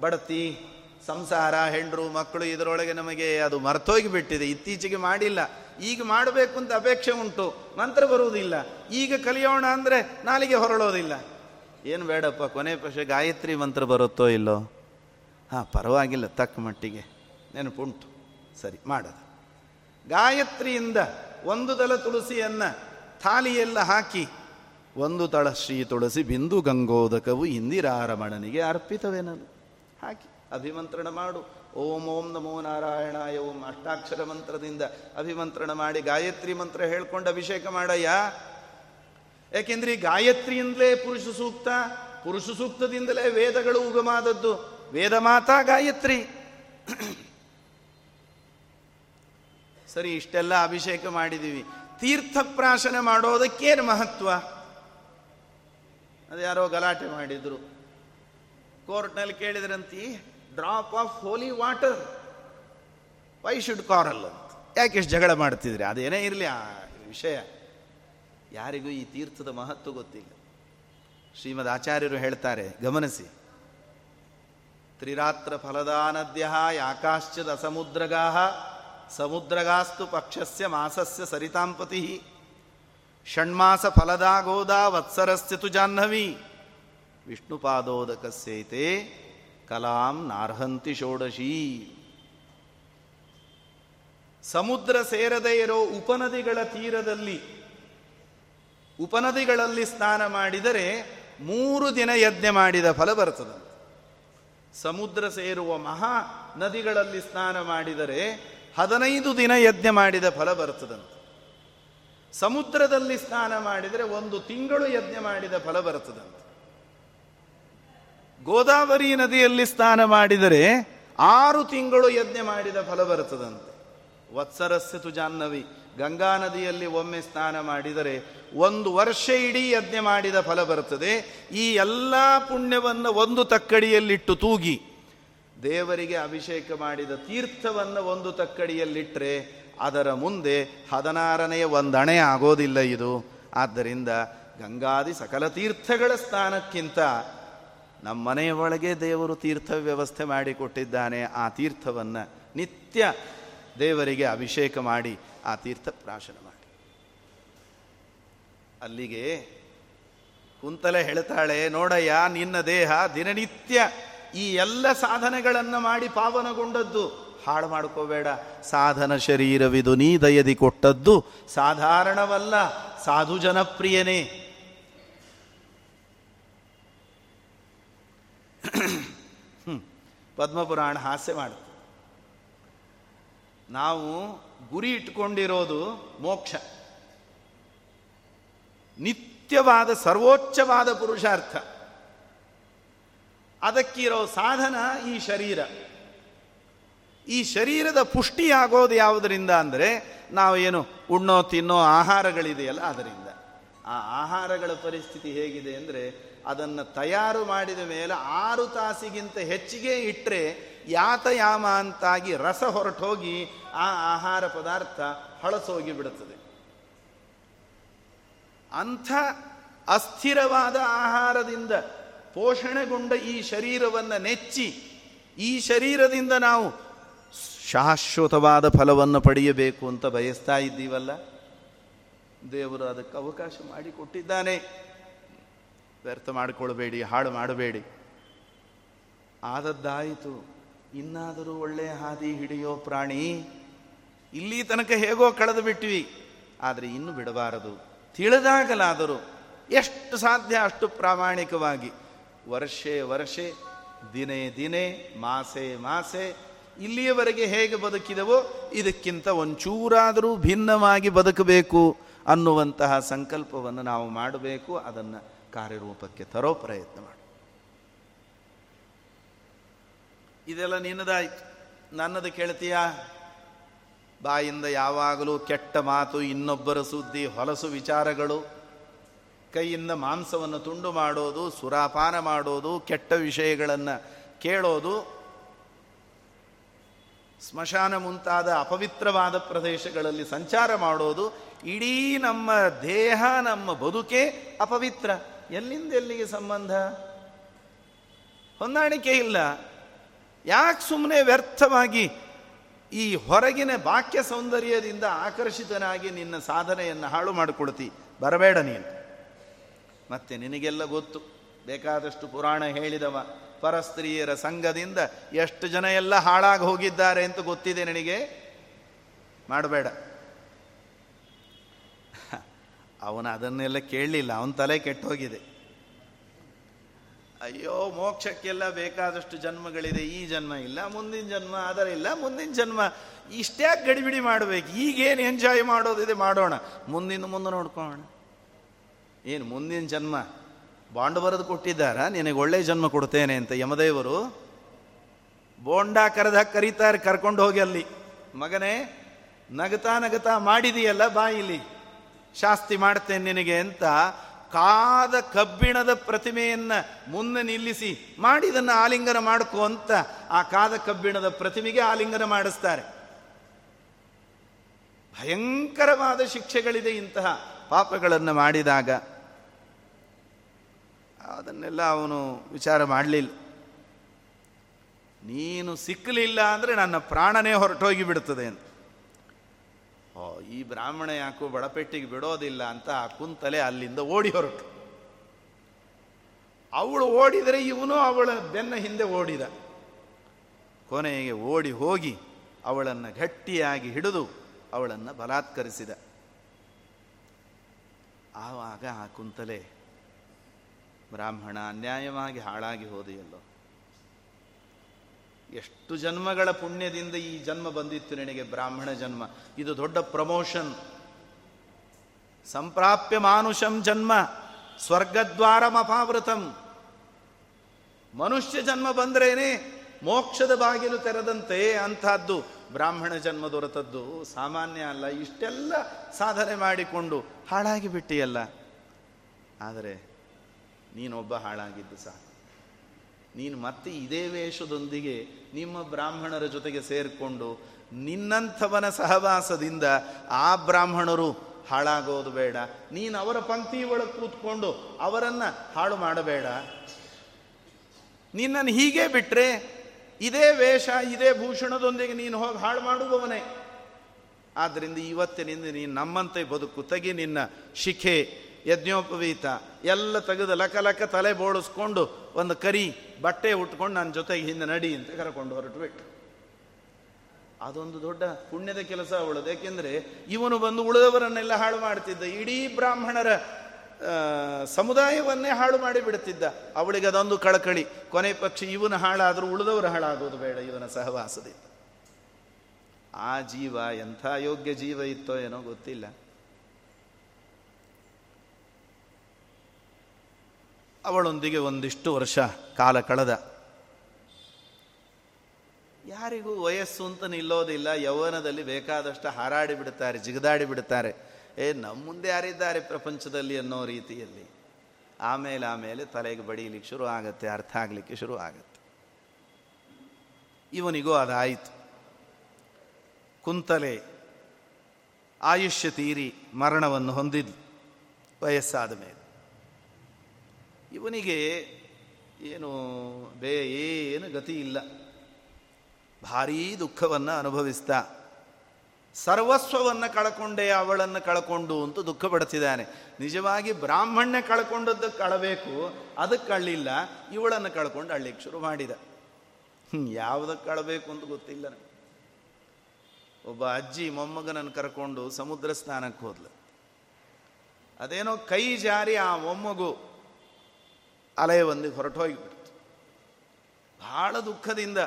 ಬಡತಿ, ಸಂಸಾರ, ಹೆಂಡರು, ಮಕ್ಕಳು ಇದರೊಳಗೆ ನಮಗೆ ಅದು ಮರ್ತೋಗಿಬಿಟ್ಟಿದೆ ಇತ್ತೀಚೆಗೆ ಮಾಡಿಲ್ಲ. ಈಗ ಮಾಡಬೇಕು ಅಂತ ಅಪೇಕ್ಷೆ ಉಂಟು. ಮಂತ್ರ ಬರುವುದಿಲ್ಲ. ಈಗ ಕಲಿಯೋಣ ಅಂದರೆ ನಾಲಿಗೆ ಹೊರಳೋದಿಲ್ಲ. ಏನು ಬೇಡಪ್ಪ, ಕೊನೆ ಪಕ್ಷ ಗಾಯತ್ರಿ ಮಂತ್ರ ಬರುತ್ತೋ ಇಲ್ಲೋ? ಹಾಂ, ಪರವಾಗಿಲ್ಲ, ತಕ್ಕ ಮಟ್ಟಿಗೆ. ನೆನಪುಂಟು. ಸರಿ, ಮಾಡೋದು. ಗಾಯತ್ರಿಯಿಂದ ಒಂದು ತಲ ತುಳಸಿಯನ್ನು ಥಾಲಿಯೆಲ್ಲ ಹಾಕಿ, ಒಂದು ತಳ ಶ್ರೀ ತುಳಸಿ ಬಿಂದು ಗಂಗೋದಕವು ಇಂದಿರಾರಮಣನಿಗೆ ಅರ್ಪಿತವೇನದು ಹಾಕಿ ಅಭಿಮಂತ್ರಣ ಮಾಡು. ಓಂ ಓಂ ನಮೋ ನಾರಾಯಣಾಯ, ಓಂ ಅಷ್ಟಾಕ್ಷರ ಮಂತ್ರದಿಂದ ಅಭಿಮಂತ್ರಣ ಮಾಡಿ ಗಾಯತ್ರಿ ಮಂತ್ರ ಹೇಳ್ಕೊಂಡು ಅಭಿಷೇಕ ಮಾಡಯ್ಯ. ಯಾಕೆಂದ್ರೆ ಗಾಯತ್ರಿಯಿಂದಲೇ ಪುರುಷ ಸೂಕ್ತ, ಪುರುಷ ಸೂಕ್ತದಿಂದಲೇ ವೇದಗಳು ಉಗಮಾದದ್ದು. ವೇದ ಮಾತಾ ಗಾಯತ್ರಿ. ಸರಿ, ಇಷ್ಟೆಲ್ಲ ಅಭಿಷೇಕ ಮಾಡಿದ್ದೀವಿ ತೀರ್ಥಪ್ರಾಶನ ಮಾಡೋದಕ್ಕೇನು ಮಹತ್ವ? ಅದು ಯಾರೋ ಗಲಾಟೆ ಮಾಡಿದ್ರು. ಕೋರ್ಟ್ನಲ್ಲಿ ಕೇಳಿದ್ರಂತಿ drop of holy water why should coral ಅಂತ. ಯಾಕೆ ಇಷ್ಟು ಜಗಳ ಮಾಡ್ತಿದ್ರೆ? ಅದೇನೇ ಇರಲಿ, ಆ ವಿಷಯ. ಯಾರಿಗೂ ಈ ತೀರ್ಥದ ಮಹತ್ವ ಗೊತ್ತಿಲ್ಲ. ಶ್ರೀಮದ್ ಆಚಾರ್ಯರು ಹೇಳ್ತಾರೆ, ಗಮನಿಸಿ. ತ್ರಿರಾತ್ರ ಫಲದಾನದ್ಯ ಯಾಕಾಶ್ಚದ ಸಮುದ್ರಗಾ ಸಮುದ್ರಗಾಸ್ತು ಪಕ್ಷಸ್ಯ ಮಾಸಸ್ಯ ಸರಿತಾಂಪತಿ. ಷಣ್ಮಾಸ ಫಲದಾಗೋದಾ ವತ್ಸರಸ್ಯ ತು ಜಾಹ್ನವಿ. ವಿಷ್ಣುಪಾದೋದಕಸ್ಯೈತೆ ಕಲಾಂ ನಾರ್ಹಂತಿ ಷೋಡಶಿ. ಸಮುದ್ರ ಸೇರದೇ ಇರೋ ಉಪನದಿಗಳ ತೀರದಲ್ಲಿ, ಉಪನದಿಗಳಲ್ಲಿ ಸ್ನಾನ ಮಾಡಿದರೆ ಮೂರು ದಿನ ಯಜ್ಞ ಮಾಡಿದ ಫಲ ಬರ್ತದೆ. ಸಮುದ್ರ ಸೇರುವ ಮಹಾ ನದಿಗಳಲ್ಲಿ ಸ್ನಾನ ಮಾಡಿದರೆ ಹದಿನೈದು ದಿನ ಯಜ್ಞ ಮಾಡಿದ ಫಲ ಬರ್ತದಂತೆ ಸಮುದ್ರದಲ್ಲಿ ಸ್ನಾನ ಮಾಡಿದರೆ ಒಂದು ತಿಂಗಳು ಯಜ್ಞ ಮಾಡಿದ ಫಲ ಬರ್ತದಂತೆ ಗೋದಾವರಿ ನದಿಯಲ್ಲಿ ಸ್ನಾನ ಮಾಡಿದರೆ ಆರು ತಿಂಗಳು ಯಜ್ಞ ಮಾಡಿದ ಫಲ ಬರುತ್ತದಂತೆ. ವತ್ಸರಸ್ಯ ತುಜಾನ್ನವಿ ಗಂಗಾ ನದಿಯಲ್ಲಿ ಒಮ್ಮೆ ಸ್ನಾನ ಮಾಡಿದರೆ ಒಂದು ವರ್ಷ ಇಡೀ ಯಜ್ಞ ಮಾಡಿದ ಫಲ ಬರುತ್ತದೆ. ಈ ಎಲ್ಲ ಪುಣ್ಯವನ್ನು ಒಂದು ತಕ್ಕಡಿಯಲ್ಲಿಟ್ಟು ತೂಗಿ, ದೇವರಿಗೆ ಅಭಿಷೇಕ ಮಾಡಿದ ತೀರ್ಥವನ್ನು ಒಂದು ತಕ್ಕಡಿಯಲ್ಲಿಟ್ಟರೆ ಅದರ ಮುಂದೆ ಹದಿನಾರನೆಯ ಒಂದಣೆ ಆಗೋದಿಲ್ಲ ಇದು. ಆದ್ದರಿಂದ ಗಂಗಾದಿ ಸಕಲ ತೀರ್ಥಗಳ ಸ್ಥಾನಕ್ಕಿಂತ ನಮ್ಮ ಮನೆಯ ಒಳಗೆ ದೇವರು ತೀರ್ಥ ವ್ಯವಸ್ಥೆ ಮಾಡಿಕೊಟ್ಟಿದ್ದಾನೆ. ಆ ತೀರ್ಥವನ್ನು ನಿತ್ಯ ದೇವರಿಗೆ ಅಭಿಷೇಕ ಮಾಡಿ, ಆ ತೀರ್ಥ ಪ್ರಾಶನ ಮಾಡಿ. ಅಲ್ಲಿಗೆ ಕುಂತಲೆ ಹೇಳ್ತಾಳೆ, ನೋಡಯ್ಯ, ನಿನ್ನ ದೇಹ ದಿನನಿತ್ಯ ಈ ಎಲ್ಲ ಸಾಧನೆಗಳನ್ನು ಮಾಡಿ ಪಾವನಗೊಂಡದ್ದು. ಹಾಳು ಮಾಡ್ಕೋಬೇಡ. ಸಾಧನ ಶರೀರವಿದು ನೀ ದಯದಿ ಕೊಟ್ಟದ್ದು. ಸಾಧಾರಣವಲ್ಲ ಸಾಧು ಜನಪ್ರಿಯನೇ ಪದ್ಮಪುರಾಣ ಹಾಸ್ಯ ಮಾಡುತ್ತೆ. ನಾವು ಗುರಿ ಇಟ್ಕೊಂಡಿರೋದು ಮೋಕ್ಷ. ನಿತ್ಯವಾದ ಸರ್ವೋಚ್ಚವಾದ ಪುರುಷಾರ್ಥ. ಅದಕ್ಕಿರೋ ಸಾಧನ ಈ ಶರೀರ. ಈ ಶರೀರದ ಪುಷ್ಟಿಯಾಗೋದು ಯಾವುದರಿಂದ ಅಂದರೆ ನಾವು ಏನು ಉಣ್ಣೋ, ತಿನ್ನೋ ಆಹಾರಗಳಿದೆಯಲ್ಲ ಅದರಿಂದ. ಆ ಆಹಾರಗಳ ಪರಿಸ್ಥಿತಿ ಹೇಗಿದೆ ಅಂದರೆ ಅದನ್ನು ತಯಾರು ಮಾಡಿದ ಮೇಲೆ ಆರು ತಾಸಿಗಿಂತ ಹೆಚ್ಚಿಗೆ ಇಟ್ಟರೆ ಯಾತಯಾಮ ಅಂತಾಗಿ ರಸ ಹೊರಟೋಗಿ ಆ ಆಹಾರ ಪದಾರ್ಥ ಹಳಸೋಗಿ ಬಿಡುತ್ತದೆ. ಅಂಥ ಅಸ್ಥಿರವಾದ ಆಹಾರದಿಂದ ಪೋಷಣೆಗೊಂಡ ಈ ಶರೀರವನ್ನು ನೆಚ್ಚಿ ಈ ಶರೀರದಿಂದ ನಾವು ಶಾಶ್ವತವಾದ ಫಲವನ್ನು ಪಡೆಯಬೇಕು ಅಂತ ಬಯಸ್ತಾ ಇದ್ದೀವಲ್ಲ? ದೇವರು ಅದಕ್ಕೆ ಅವಕಾಶ ಮಾಡಿಕೊಟ್ಟಿದ್ದಾನೆ. ವ್ಯರ್ಥ ಮಾಡಿಕೊಳ್ಬೇಡಿ, ಹಾಳು ಮಾಡಬೇಡಿ. ಆದದ್ದಾಯಿತು, ಇನ್ನಾದರೂ ಒಳ್ಳೆಯ ಹಾದಿ ಹಿಡಿಯೋ ಪ್ರಾಣಿ. ಇಲ್ಲಿ ತನಕ ಹೇಗೋ ಕಳೆದು ಬಿಟ್ವಿ. ಆದರೆ ಇನ್ನು ಬಿಡಬಾರದು. ತಿಳಿದಾಗಲಾದರೂ ಎಷ್ಟು ಸಾಧ್ಯ ಅಷ್ಟು ಪ್ರಾಮಾಣಿಕವಾಗಿ. ವರ್ಷೆ ವರ್ಷೆ, ದಿನೇ ದಿನೇ, ಮಾಸೆ ಮಾಸೆ, ಇಲ್ಲಿಯವರೆಗೆ ಹೇಗೆ ಬದುಕಿದವೋ ಇದಕ್ಕಿಂತ ಒಂಚೂರಾದರೂ ಭಿನ್ನವಾಗಿ ಬದುಕಬೇಕು. ಅನ್ನುವಂತಹ ಸಂಕಲ್ಪವನ್ನು ನಾವು ಮಾಡಬೇಕು, ಅದನ್ನು ಕಾರ್ಯರೂಪಕ್ಕೆ ತರೋ ಪ್ರಯತ್ನ ಮಾಡಿ. ಇದೆಲ್ಲ ನಿನ್ನದಾಯ್ತು. ನನ್ನದು ಕೇಳ್ತೀಯ? ಬಾಯಿಂದ ಯಾವಾಗಲೂ ಕೆಟ್ಟ ಮಾತು, ಇನ್ನೊಬ್ಬರ ಸುದ್ದಿ, ಹೊಲಸು ವಿಚಾರಗಳು, ಕೈಯಿಂದ ಮಾಂಸವನ್ನು ತುಂಡು ಮಾಡೋದು, ಸುರಾಪಾನ ಮಾಡೋದು, ಕೆಟ್ಟ ವಿಷಯಗಳನ್ನು ಕೇಳೋದು ಸ್ಮಶಾನ ಮುಂತಾದ ಅಪವಿತ್ರವಾದ ಪ್ರದೇಶಗಳಲ್ಲಿ ಸಂಚಾರ ಮಾಡೋದು ಇಡೀ ನಮ್ಮ ದೇಹ, ನಮ್ಮ ಬದುಕೆ ಅಪವಿತ್ರ. ಎಲ್ಲಿಂದ ಎಲ್ಲಿಗೆ ಸಂಬಂಧ? ಹೊಂದಾಣಿಕೆ ಇಲ್ಲ. ಯಾಕೆ ಸುಮ್ಮನೆ ವ್ಯರ್ಥವಾಗಿ ಈ ಹೊರಗಿನ ಬಾಕ್ಯ ಸೌಂದರ್ಯದಿಂದ ಆಕರ್ಷಿತನಾಗಿ ನಿನ್ನ ಸಾಧನೆಯನ್ನು ಹಾಳು ಮಾಡಿಕೊಡ್ತಿ? ಬರಬೇಡ ನೀನು. ಮತ್ತೆ ನಿನಗೆಲ್ಲ ಗೊತ್ತು. ಬೇಕಾದಷ್ಟು ಪುರಾಣ ಹೇಳಿದವ. ಪರಸ್ತ್ರೀಯರ ಸಂಘದಿಂದ ಎಷ್ಟು ಜನ ಎಲ್ಲ ಹಾಳಾಗಿ ಹೋಗಿದ್ದಾರೆ ಅಂತ ಗೊತ್ತಿದೆ ನನಗೆ? ಮಾಡಬೇಡ. ಅವನು ಅದನ್ನೆಲ್ಲ ಕೇಳಲಿಲ್ಲ, ಅವನ ತಲೆ ಕೆಟ್ಟೋಗಿದೆ. ಅಯ್ಯೋ, ಮೋಕ್ಷಕ್ಕೆಲ್ಲ ಬೇಕಾದಷ್ಟು ಜನ್ಮಗಳಿದೆ, ಈ ಜನ್ಮ ಇಲ್ಲ, ಮುಂದಿನ ಜನ್ಮ ಅದರ ಇಲ್ಲ, ಮುಂದಿನ ಜನ್ಮ ಇಷ್ಟ್ಯಾಕೆ ಗಡಿಬಿಡಿ ಮಾಡಬೇಕು. ಈಗೇನು ಎಂಜಾಯ್ ಮಾಡೋದಿದೆ ಮಾಡೋಣ. ಮುಂದಿನ ಮುಂದೆ ನೋಡ್ಕೋಣ ಏನು, ಮುಂದಿನ ಜನ್ಮ? ಬಾಂಡ್ ಬರೆದು ಕೊಟ್ಟಿದ್ದಾರ, ನಿನಗೆ ಒಳ್ಳೆ ಜನ್ಮ ಕೊಡ್ತೇನೆ ಅಂತ ಯಮದೇವರು ಬೋಂಡ ಕರೆದ ಕರೀತಾರೆ, ಕರ್ಕೊಂಡು ಹೋಗಿ ಅಲ್ಲಿ. ಮಗನೇ, ನಗತಾ ನಗತಾ ಮಾಡಿದೆಯಲ್ಲ ಬಾಯಿಲಿ, ಶಾಸ್ತಿ ಮಾಡ್ತೇನೆ ನಿನಗೆ ಅಂತ ಕಾದ ಕಬ್ಬಿಣದ ಪ್ರತಿಮೆಯನ್ನ ಮುಂದೆ ನಿಲ್ಲಿಸಿ ಮಾಡಿದನ್ನು ಆಲಿಂಗನ ಮಾಡ್ಕೋ ಅಂತ ಆ ಕಾದ ಕಬ್ಬಿಣದ ಪ್ರತಿಮೆಗೆ ಆಲಿಂಗನ ಮಾಡಿಸ್ತಾರೆ. ಭಯಂಕರವಾದ ಶಿಕ್ಷೆಗಳಿದೆ ಇಂತಹ ಪಾಪಗಳನ್ನು ಮಾಡಿದಾಗ. ಅದನ್ನೆಲ್ಲ ಅವನು ವಿಚಾರ ಮಾಡಲಿಲ್ಲ. ನೀನು ಸಿಕ್ಕಲಿಲ್ಲ ಅಂದರೆ ನನ್ನ ಪ್ರಾಣನೇ ಹೊರಟೋಗಿ ಬಿಡುತ್ತದೆ ಅಂತ ಓ ಈ ಬ್ರಾಹ್ಮಣ ಯಾಕೋ ಬಡಪೆಟ್ಟಿಗೆ ಬಿಡೋದಿಲ್ಲ ಅಂತ ಆ ಕುಂತಲೆ ಅಲ್ಲಿಂದ ಓಡಿ ಹೊರಟು. ಅವಳು ಓಡಿದರೆ ಇವನು ಅವಳ ಬೆನ್ನ ಹಿಂದೆ ಓಡಿದ. ಕೊನೆಗೆ ಓಡಿ ಹೋಗಿ ಅವಳನ್ನು ಗಟ್ಟಿಯಾಗಿ ಹಿಡಿದು ಅವಳನ್ನು ಬಲಾತ್ಕರಿಸಿದ. ಆವಾಗ ಆ ಕುಂತಲೆ ಬ್ರಾಹ್ಮಣ, ಅನ್ಯಾಯವಾಗಿ ಹಾಳಾಗಿ ಹೋದೆಯಲ್ಲೋ? ಎಷ್ಟು ಜನ್ಮಗಳ ಪುಣ್ಯದಿಂದ ಈ ಜನ್ಮ ಬಂದಿತ್ತು ನಿನಗೆ, ಬ್ರಾಹ್ಮಣ ಜನ್ಮ? ಇದು ದೊಡ್ಡ ಪ್ರಮೋಷನ್. ಸಂಪ್ರಾಪ್ಯ ಮಾನುಷಂ ಜನ್ಮ ಸ್ವರ್ಗದ್ವಾರಮಪಾವೃತಂ ಮನುಷ್ಯ ಜನ್ಮ ಬಂದ್ರೇನೆ ಮೋಕ್ಷದ ಬಾಗಿಲು ತೆರೆದಂತೆ ಅಂಥದ್ದು ಬ್ರಾಹ್ಮಣ ಜನ್ಮ ದೊರೆತದ್ದು. ಸಾಮಾನ್ಯ ಅಲ್ಲ, ಇಷ್ಟೆಲ್ಲ ಸಾಧನೆ ಮಾಡಿಕೊಂಡು ಹಾಳಾಗಿ ಬಿಟ್ಟಿಯಲ್ಲ. ಆದರೆ ನೀನೊಬ್ಬ ಹಾಳಾಗಿದ್ದು ಸಹ ನೀನು ಮತ್ತೆ ಇದೇ ವೇಷದೊಂದಿಗೆ ನಿಮ್ಮ ಬ್ರಾಹ್ಮಣರ ಜೊತೆಗೆ ಸೇರಿಕೊಂಡು ನಿನ್ನಂಥವನ ಸಹವಾಸದಿಂದ ಆ ಬ್ರಾಹ್ಮಣರು ಹಾಳಾಗೋದು ಬೇಡ. ನೀನು ಅವರ ಪಂಕ್ತಿ ಒಳಗೆ ಕೂತ್ಕೊಂಡು ಅವರನ್ನು ಹಾಳು ಮಾಡಬೇಡ. ನಿನ್ನನ್ನು ಹೀಗೆ ಬಿಟ್ಟರೆ ಇದೇ ವೇಷ, ಇದೇ ಭೂಷಣದೊಂದಿಗೆ ನೀನು ಹೋಗಿ ಹಾಳು ಮಾಡುವವನೇ. ಆದ್ದರಿಂದ ಇವತ್ತಿನಿಂದ ನೀನು ನಮ್ಮಂತೆ ಬದುಕು. ತಗಿ ನಿನ್ನ ಶಿಖೆ. ಯಜ್ಞೋಪವೀತ, ಎಲ್ಲ ತೆಗೆದು ಲಕ ಲಕ ತಲೆ ಬೋಳಿಸ್ಕೊಂಡು ಒಂದು ಕರಿ, ಬಟ್ಟೆ ಉಟ್ಕೊಂಡು ನನ್ನ ಜೊತೆಗೆ ಹಿಂದೆ ನಡಿ ಅಂತ ಕರ್ಕೊಂಡು ಹೊರಟುಬಿಟ್ಟು ಅದೊಂದು ದೊಡ್ಡ ಪುಣ್ಯದ ಕೆಲಸ ಅವಳದು. ಯಾಕೆಂದರೆ ಇವನು ಬಂದು ಉಳಿದವರನ್ನೆಲ್ಲ ಹಾಳು ಮಾಡ್ತಿದ್ದ. ಇಡೀ ಬ್ರಾಹ್ಮಣರ ಸಮುದಾಯವನ್ನೇ ಹಾಳು ಮಾಡಿ ಬಿಡುತ್ತಿದ್ದ. ಅವಳಿಗೆ ಅದೊಂದು ಕಳಕಳಿ. ಕೊನೆ ಪಕ್ಷಿ ಇವನು ಹಾಳಾದರೂ ಉಳಿದವರು ಹಾಳಾಗೋದು ಬೇಡ, ಇವನ ಸಹವಾಸದಿಂದ. ಆ ಜೀವ ಎಂಥ ಯೋಗ್ಯ ಜೀವ ಇತ್ತೋ ಏನೋ ಗೊತ್ತಿಲ್ಲ. ಅವಳೊಂದಿಗೆ ಒಂದಿಷ್ಟು ವರ್ಷ ಕಾಲ ಕಳೆದ. ಯಾರಿಗೂ ವಯಸ್ಸು ಅಂತ ನಿಲ್ಲೋದಿಲ್ಲ, ಯೌವನದಲ್ಲಿ ಬೇಕಾದಷ್ಟು ಹಾರಾಡಿ ಬಿಡ್ತಾರೆ ಜಿಗದಾಡಿ ಬಿಡ್ತಾರೆ ಏ ನಮ್ಮ ಮುಂದೆ ಯಾರಿದ್ದಾರೆ ಪ್ರಪಂಚದಲ್ಲಿ ಅನ್ನೋ ರೀತಿಯಲ್ಲಿ. ಆಮೇಲೆ ಆಮೇಲೆ ತಲೆಗೆ ಬಡೀಲಿಕ್ಕೆ ಶುರು ಆಗುತ್ತೆ, ಅರ್ಥ ಆಗಲಿಕ್ಕೆ ಶುರು ಆಗತ್ತೆ. ಇವನಿಗೂ ಅದಾಯಿತು. ಕುಂತಲೆ ಆಯುಷ್ಯ ತೀರಿ ಮರಣವನ್ನು ಹೊಂದಿದ್ಲು, ವಯಸ್ಸಾದ ಮೇಲೆ. ಇವನಿಗೆ ಏನು ಬೇ ಏನು ಗತಿ ಇಲ್ಲ. ಭಾರೀ ದುಃಖವನ್ನು ಅನುಭವಿಸ್ತಾ. ಸರ್ವಸ್ವವನ್ನು ಕಳ್ಕೊಂಡೆ ಅವಳನ್ನು ಕಳ್ಕೊಂಡು ಅಂತ ದುಃಖ ಪಡ್ತಿದ್ದಾನೆ. ನಿಜವಾಗಿ ಬ್ರಾಹ್ಮಣ್ಯ ಕಳ್ಕೊಂಡದ್ದು ಕಳಬೇಕು, ಅದಕ್ಕೆ ಅಳ್ಳಿಲ್ಲ, ಇವಳನ್ನು ಕಳ್ಕೊಂಡು ಅಳ್ಳಿಕ್ಕೆ ಶುರು ಮಾಡಿದ. ಯಾವುದಕ್ಕೆ ಕಳಬೇಕು ಅಂತ ಗೊತ್ತಿಲ್ಲ ಒಬ್ಬ ಅಜ್ಜಿ ಮೊಮ್ಮಗನನ್ನು ಕರ್ಕೊಂಡು ಸಮುದ್ರ ಸ್ನಾನಕ್ಕೆ ಹೋದ್ಲು. ಅದೇನೋ ಕೈ ಜಾರಿ ಆ ಮೊಮ್ಮಗು ಅಲೆಯ ಒಂದು ಹೊರಟೋಗಿಬಿಡ್ತು. ಬಹಳ ದುಃಖದಿಂದ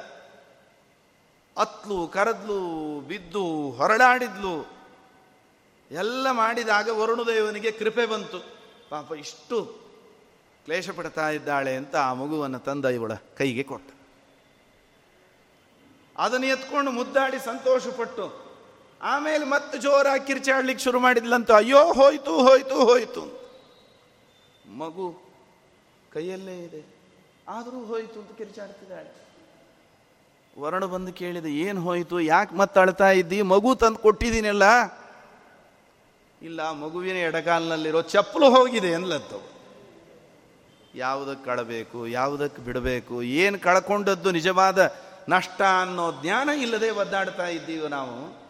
ಅತ್ಲು, ಕರದ್ಲು, ಬಿದ್ದು ಹೊರಳಾಡಿದ್ಲು ಎಲ್ಲ ಮಾಡಿದಾಗ ವರುಣದೇವನಿಗೆ ಕೃಪೆ ಬಂತು. ಪಾಪ ಇಷ್ಟು ಕ್ಲೇಶ ಪಡ್ತಾ ಇದ್ದಾಳೆ ಅಂತ ಆ ಮಗುವನ್ನು ತಂದ ಇವಳ ಕೈಗೆ ಕೊಟ್ಟ. ಅದನ್ನು ಎತ್ಕೊಂಡು ಮುದ್ದಾಡಿ ಸಂತೋಷಪಟ್ಟು ಆಮೇಲೆ ಮತ್ತೆ ಜೋರಾಗಿ ಕಿರ್ಚಾಡ್ಲಿಕ್ಕೆ ಶುರು ಮಾಡಿದ್ಲಂತ, ಅಯ್ಯೋ, ಹೋಯ್ತು ಹೋಯ್ತು ಹೋಯ್ತು. ಮಗು ಕೈಯಲ್ಲೇ ಇದೆ. ಆದರೂ ಹೋಯಿತು ಅಂತ ಕಿರಿಚಾಡ್ತಿದ್ದಾಳೆ. ವರ್ಣ ಬಂದು ಕೇಳಿದೆ, ಏನು ಹೋಯಿತು? ಯಾಕೆ ಮತ್ತೆ ಅಳ್ತಾ ಇದ್ದಿ? ಮಗು ತಂದು ಕೊಟ್ಟಿದ್ದೀನಲ್ಲ. ಇಲ್ಲ, ಮಗುವಿನ ಎಡಗಾಲಿನಲ್ಲಿರೋ ಚಪ್ಪಲು ಹೋಗಿದೆ ಎನ್ಲತ್ತು ಯಾವುದಕ್ಕೆ ಕಳಬೇಕು? ಯಾವುದಕ್ಕೆ ಬಿಡಬೇಕು? ಏನು ಕಳ್ಕೊಂಡದ್ದು ನಿಜವಾದ ನಷ್ಟ ಅನ್ನೋ ಜ್ಞಾನ ಇಲ್ಲದೆ ಒದ್ದಾಡ್ತಾ ಇದ್ದೀವಿ ನಾವು?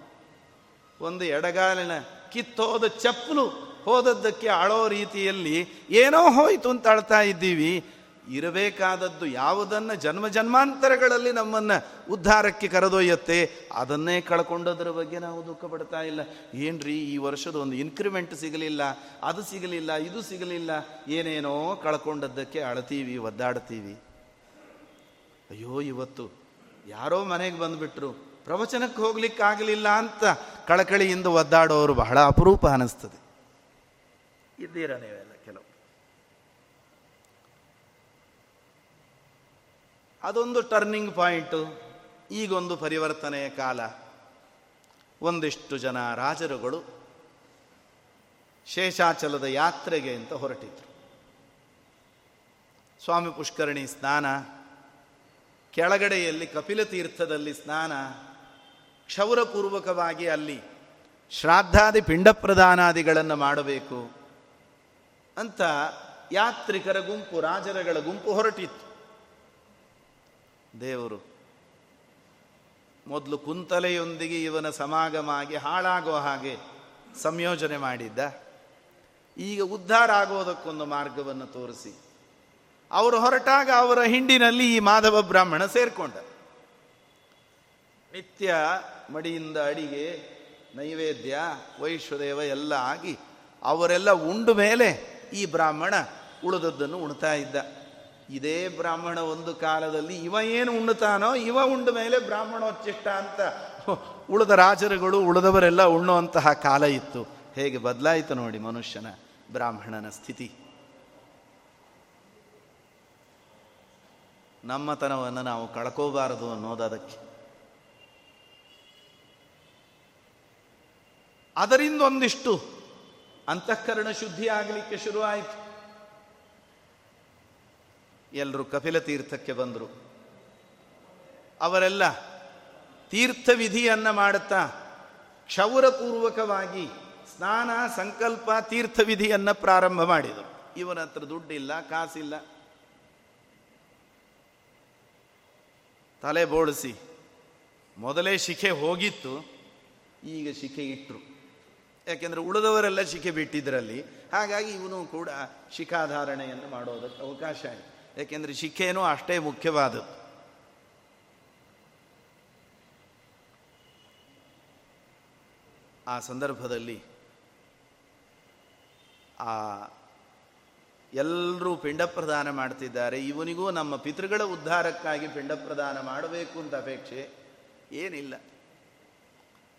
ಒಂದು ಎಡಗಾಲಿನ ಕಿತ್ತೋದ ಚಪ್ಪಲು ಹೋದದ್ದಕ್ಕೆ ಅಳೋ ರೀತಿಯಲ್ಲಿ ಏನೋ ಹೋಯ್ತು ಅಂತ ಅಳ್ತಾ ಇದ್ದೀವಿ. ಇರಬೇಕಾದದ್ದು ಯಾವುದನ್ನು ಜನ್ಮ ಜನ್ಮಾಂತರಗಳಲ್ಲಿ ನಮ್ಮನ್ನು ಉದ್ಧಾರಕ್ಕೆ ಕರೆದೊಯ್ಯತ್ತೆ. ಅದನ್ನೇ ಕಳ್ಕೊಂಡದ್ರ ಬಗ್ಗೆ ನಾವು ದುಃಖ ಪಡ್ತಾ ಇಲ್ಲ. ಏನ್ರಿ ಈ ವರ್ಷದ ಒಂದು ಇನ್ಕ್ರಿಮೆಂಟ್ ಸಿಗಲಿಲ್ಲ, ಅದು ಸಿಗಲಿಲ್ಲ, ಇದು ಸಿಗಲಿಲ್ಲ, ಏನೇನೋ ಕಳ್ಕೊಂಡದ್ದಕ್ಕೆ ಅಳ್ತೀವಿ, ಒದ್ದಾಡ್ತೀವಿ. ಅಯ್ಯೋ, ಇವತ್ತು ಯಾರೋ ಮನೆಗೆ ಬಂದುಬಿಟ್ರು, ಪ್ರವಚನಕ್ಕೆ ಹೋಗ್ಲಿಕ್ಕಾಗಲಿಲ್ಲ ಅಂತ ಕಳಕಳಿಯಿಂದ ಒದ್ದಾಡೋರು ಬಹಳ ಅಪರೂಪ ಅನಿಸ್ತದೆ. ಇದ್ದೀರ ನೀವೆಲ್ಲ ಕೆಲವು. ಅದೊಂದು ಟರ್ನಿಂಗ್ ಪಾಯಿಂಟು ಈಗೊಂದು ಪರಿವರ್ತನೆಯ ಕಾಲ. ಒಂದಿಷ್ಟು ಜನ ರಾಜರುಗಳು ಶೇಷಾಚಲದ ಯಾತ್ರೆಗೆ ಅಂತ ಹೊರಟಿದ್ರು. ಸ್ವಾಮಿ ಪುಷ್ಕರಣಿ ಸ್ನಾನ, ಕೆಳಗಡೆಯಲ್ಲಿ ಕಪಿಲ ತೀರ್ಥದಲ್ಲಿ ಸ್ನಾನ, ಕ್ಷೌರಪೂರ್ವಕವಾಗಿ ಅಲ್ಲಿ ಶ್ರಾದ್ದಾದಿ ಪಿಂಡ ಪ್ರದಾನಾದಿಗಳನ್ನು ಮಾಡಬೇಕು. ಅಂತ ಯಾತ್ರಿಕರ ಗುಂಪು, ರಾಜರಗಳ ಗುಂಪು ಹೊರಟಿತ್ತು. ದೇವರು ಮೊದಲು ಕುಂತಲೆಯೊಂದಿಗೆ ಇವನ ಸಮಾಗಮ ಆಗಿ ಹಾಳಾಗೋ ಹಾಗೆ ಸಂಯೋಜನೆ ಮಾಡಿದ್ದ. ಈಗ ಉದ್ಧಾರ ಆಗೋದಕ್ಕೊಂದು ಮಾರ್ಗವನ್ನು ತೋರಿಸಿ. ಅವರು ಹೊರಟಾಗ ಅವರ ಹಿಂಡಿನಲ್ಲಿ ಈ ಮಾಧವ ಬ್ರಾಹ್ಮಣ ಸೇರ್ಕೊಂಡ. ನಿತ್ಯ ಮಡಿಯಿಂದ ಅಡಿಗೆ, ನೈವೇದ್ಯ ವೈಶ್ವದೇವ ಎಲ್ಲ ಆಗಿ ಅವರೆಲ್ಲ ಉಂಡು ಮೇಲೆ ಈ ಬ್ರಾಹ್ಮಣ ಉಳಿದದ್ದನ್ನು ಉಣ್ತಾ ಇದ್ದ. ಇದೇ ಬ್ರಾಹ್ಮಣ ಒಂದು ಕಾಲದಲ್ಲಿ ಇವ ಏನು ಉಣ್ಣುತ್ತಾನೋ ಇವ ಉಂಡ ಮೇಲೆ ಬ್ರಾಹ್ಮಣೋಚ್ಚಿಷ್ಟ ಅಂತ. ಉಳಿದ ರಾಜರುಗಳು ಉಳಿದವರೆಲ್ಲ ಉಣ್ಣುವಂತಹ ಕಾಲ ಇತ್ತು. ಹೇಗೆ ಬದಲಾಯಿತು ನೋಡಿ ಮನುಷ್ಯನ ಬ್ರಾಹ್ಮಣನ ಸ್ಥಿತಿ. ನಮ್ಮತನವನ್ನು ನಾವು ಕಳ್ಕೋಬಾರದು ಅನ್ನೋದು ಅದಕ್ಕೆ. ಅದರಿಂದ ಒಂದಿಷ್ಟು ಅಂತಃಕರಣ ಶುದ್ಧಿ ಆಗಲಿಕ್ಕೆ ಶುರುವಾಯಿತು. ಎಲ್ಲರೂ ಕಪಿಲ ತೀರ್ಥಕ್ಕೆ ಬಂದರು. ಅವರೆಲ್ಲ ತೀರ್ಥ ವಿಧಿಯನ್ನು ಮಾಡುತ್ತಾ ಕ್ಷೌರಪೂರ್ವಕವಾಗಿ ಸ್ನಾನ, ಸಂಕಲ್ಪ ತೀರ್ಥ ವಿಧಿಯನ್ನು ಪ್ರಾರಂಭ ಮಾಡಿದರು. ಇವನ ಹತ್ರ ದುಡ್ಡಿಲ್ಲ, ಕಾಸಿಲ್ಲ. ತಲೆ ಬೋಳಿಸಿ ಮೊದಲೇ ಶಿಖೆ ಹೋಗಿತ್ತು, ಈಗ ಶಿಖೆ ಇಟ್ಟರು ಯಾಕೆಂದರೆ ಉಳಿದವರೆಲ್ಲ ಶಿಖೆ ಬಿಟ್ಟಿದ್ರಲ್ಲಿ, ಹಾಗಾಗಿ ಇವನು ಕೂಡ ಶಿಖಾಧಾರಣೆಯನ್ನು ಮಾಡೋದಕ್ಕೆ ಅವಕಾಶ ಆಯಿತು. ಯಾಕೆಂದರೆ ಶಿಖೆಯೂ ಅಷ್ಟೇ ಮುಖ್ಯವಾದದ್ದು. ಆ ಸಂದರ್ಭದಲ್ಲಿ ಆ ಎಲ್ಲರೂ ಪಿಂಡ ಪ್ರದಾನ ಮಾಡ್ತಿದ್ದಾರೆ. ಇವನಿಗೂ ನಮ್ಮ ಪಿತೃಗಳ ಉದ್ಧಾರಕ್ಕಾಗಿ ಪಿಂಡ ಪ್ರದಾನ ಮಾಡಬೇಕು ಅಂತ ಅಪೇಕ್ಷೆ ಏನಿಲ್ಲ.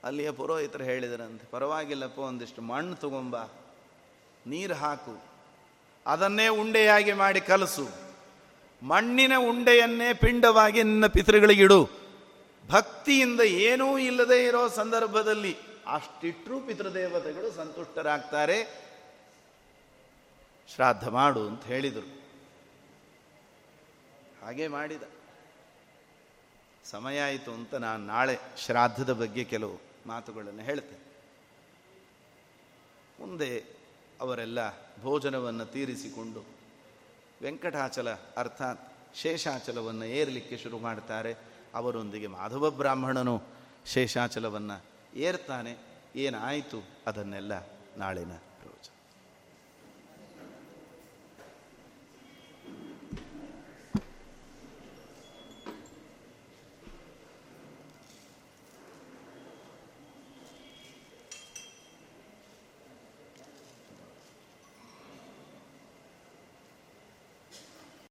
ಅಲ್ಲಿಯ ಪುರೋಹಿತರು ಹೇಳಿದರಂತೆ, ಪರವಾಗಿಲ್ಲಪ್ಪ, ಒಂದಿಷ್ಟು ಮಣ್ಣು ತಗೊಂಬ, ನೀರು ಹಾಕು, ಅದನ್ನೇ ಉಂಡೆಯಾಗಿ ಮಾಡಿ ಕಲಸು, ಮಣ್ಣಿನ ಉಂಡೆಯನ್ನೇ ಪಿಂಡವಾಗಿ ನಿನ್ನ ಪಿತೃಗಳಿಗಿಡು ಭಕ್ತಿಯಿಂದ ಏನೂ ಇಲ್ಲದೆ ಇರೋ ಸಂದರ್ಭದಲ್ಲಿ ಅಷ್ಟಿಟ್ಟರೂ ಪಿತೃದೇವತೆಗಳು ಸಂತುಷ್ಟರಾಗ್ತಾರೆ. ಶ್ರಾದ್ದ ಮಾಡು ಅಂತ ಹೇಳಿದರು. ಹಾಗೆ ಮಾಡಿದ. ಸಮಯ ಆಯಿತು ಅಂತ ನಾನು ನಾಳೆ ಶ್ರಾದ್ದದ ಬಗ್ಗೆ ಕೆಲವು ಮಾತುಗಳನ್ನು ಹೇಳ್ತೆ ಮುಂದೆ ಅವರೆಲ್ಲ ಭೋಜನವನ್ನು ತೀರಿಸಿಕೊಂಡು ವೆಂಕಟಾಚಲ ಅರ್ಥಾತ್ ಶೇಷಾಚಲವನ್ನು ಏರಲಿಕ್ಕೆ ಶುರು ಮಾಡ್ತಾರೆ. ಅವರೊಂದಿಗೆ ಮಾಧವ ಬ್ರಾಹ್ಮಣನು ಶೇಷಾಚಲವನ್ನು ಏರ್ತಾನೆ. ಏನಾಯಿತು ಅದನ್ನೆಲ್ಲ ನಾಳಿನ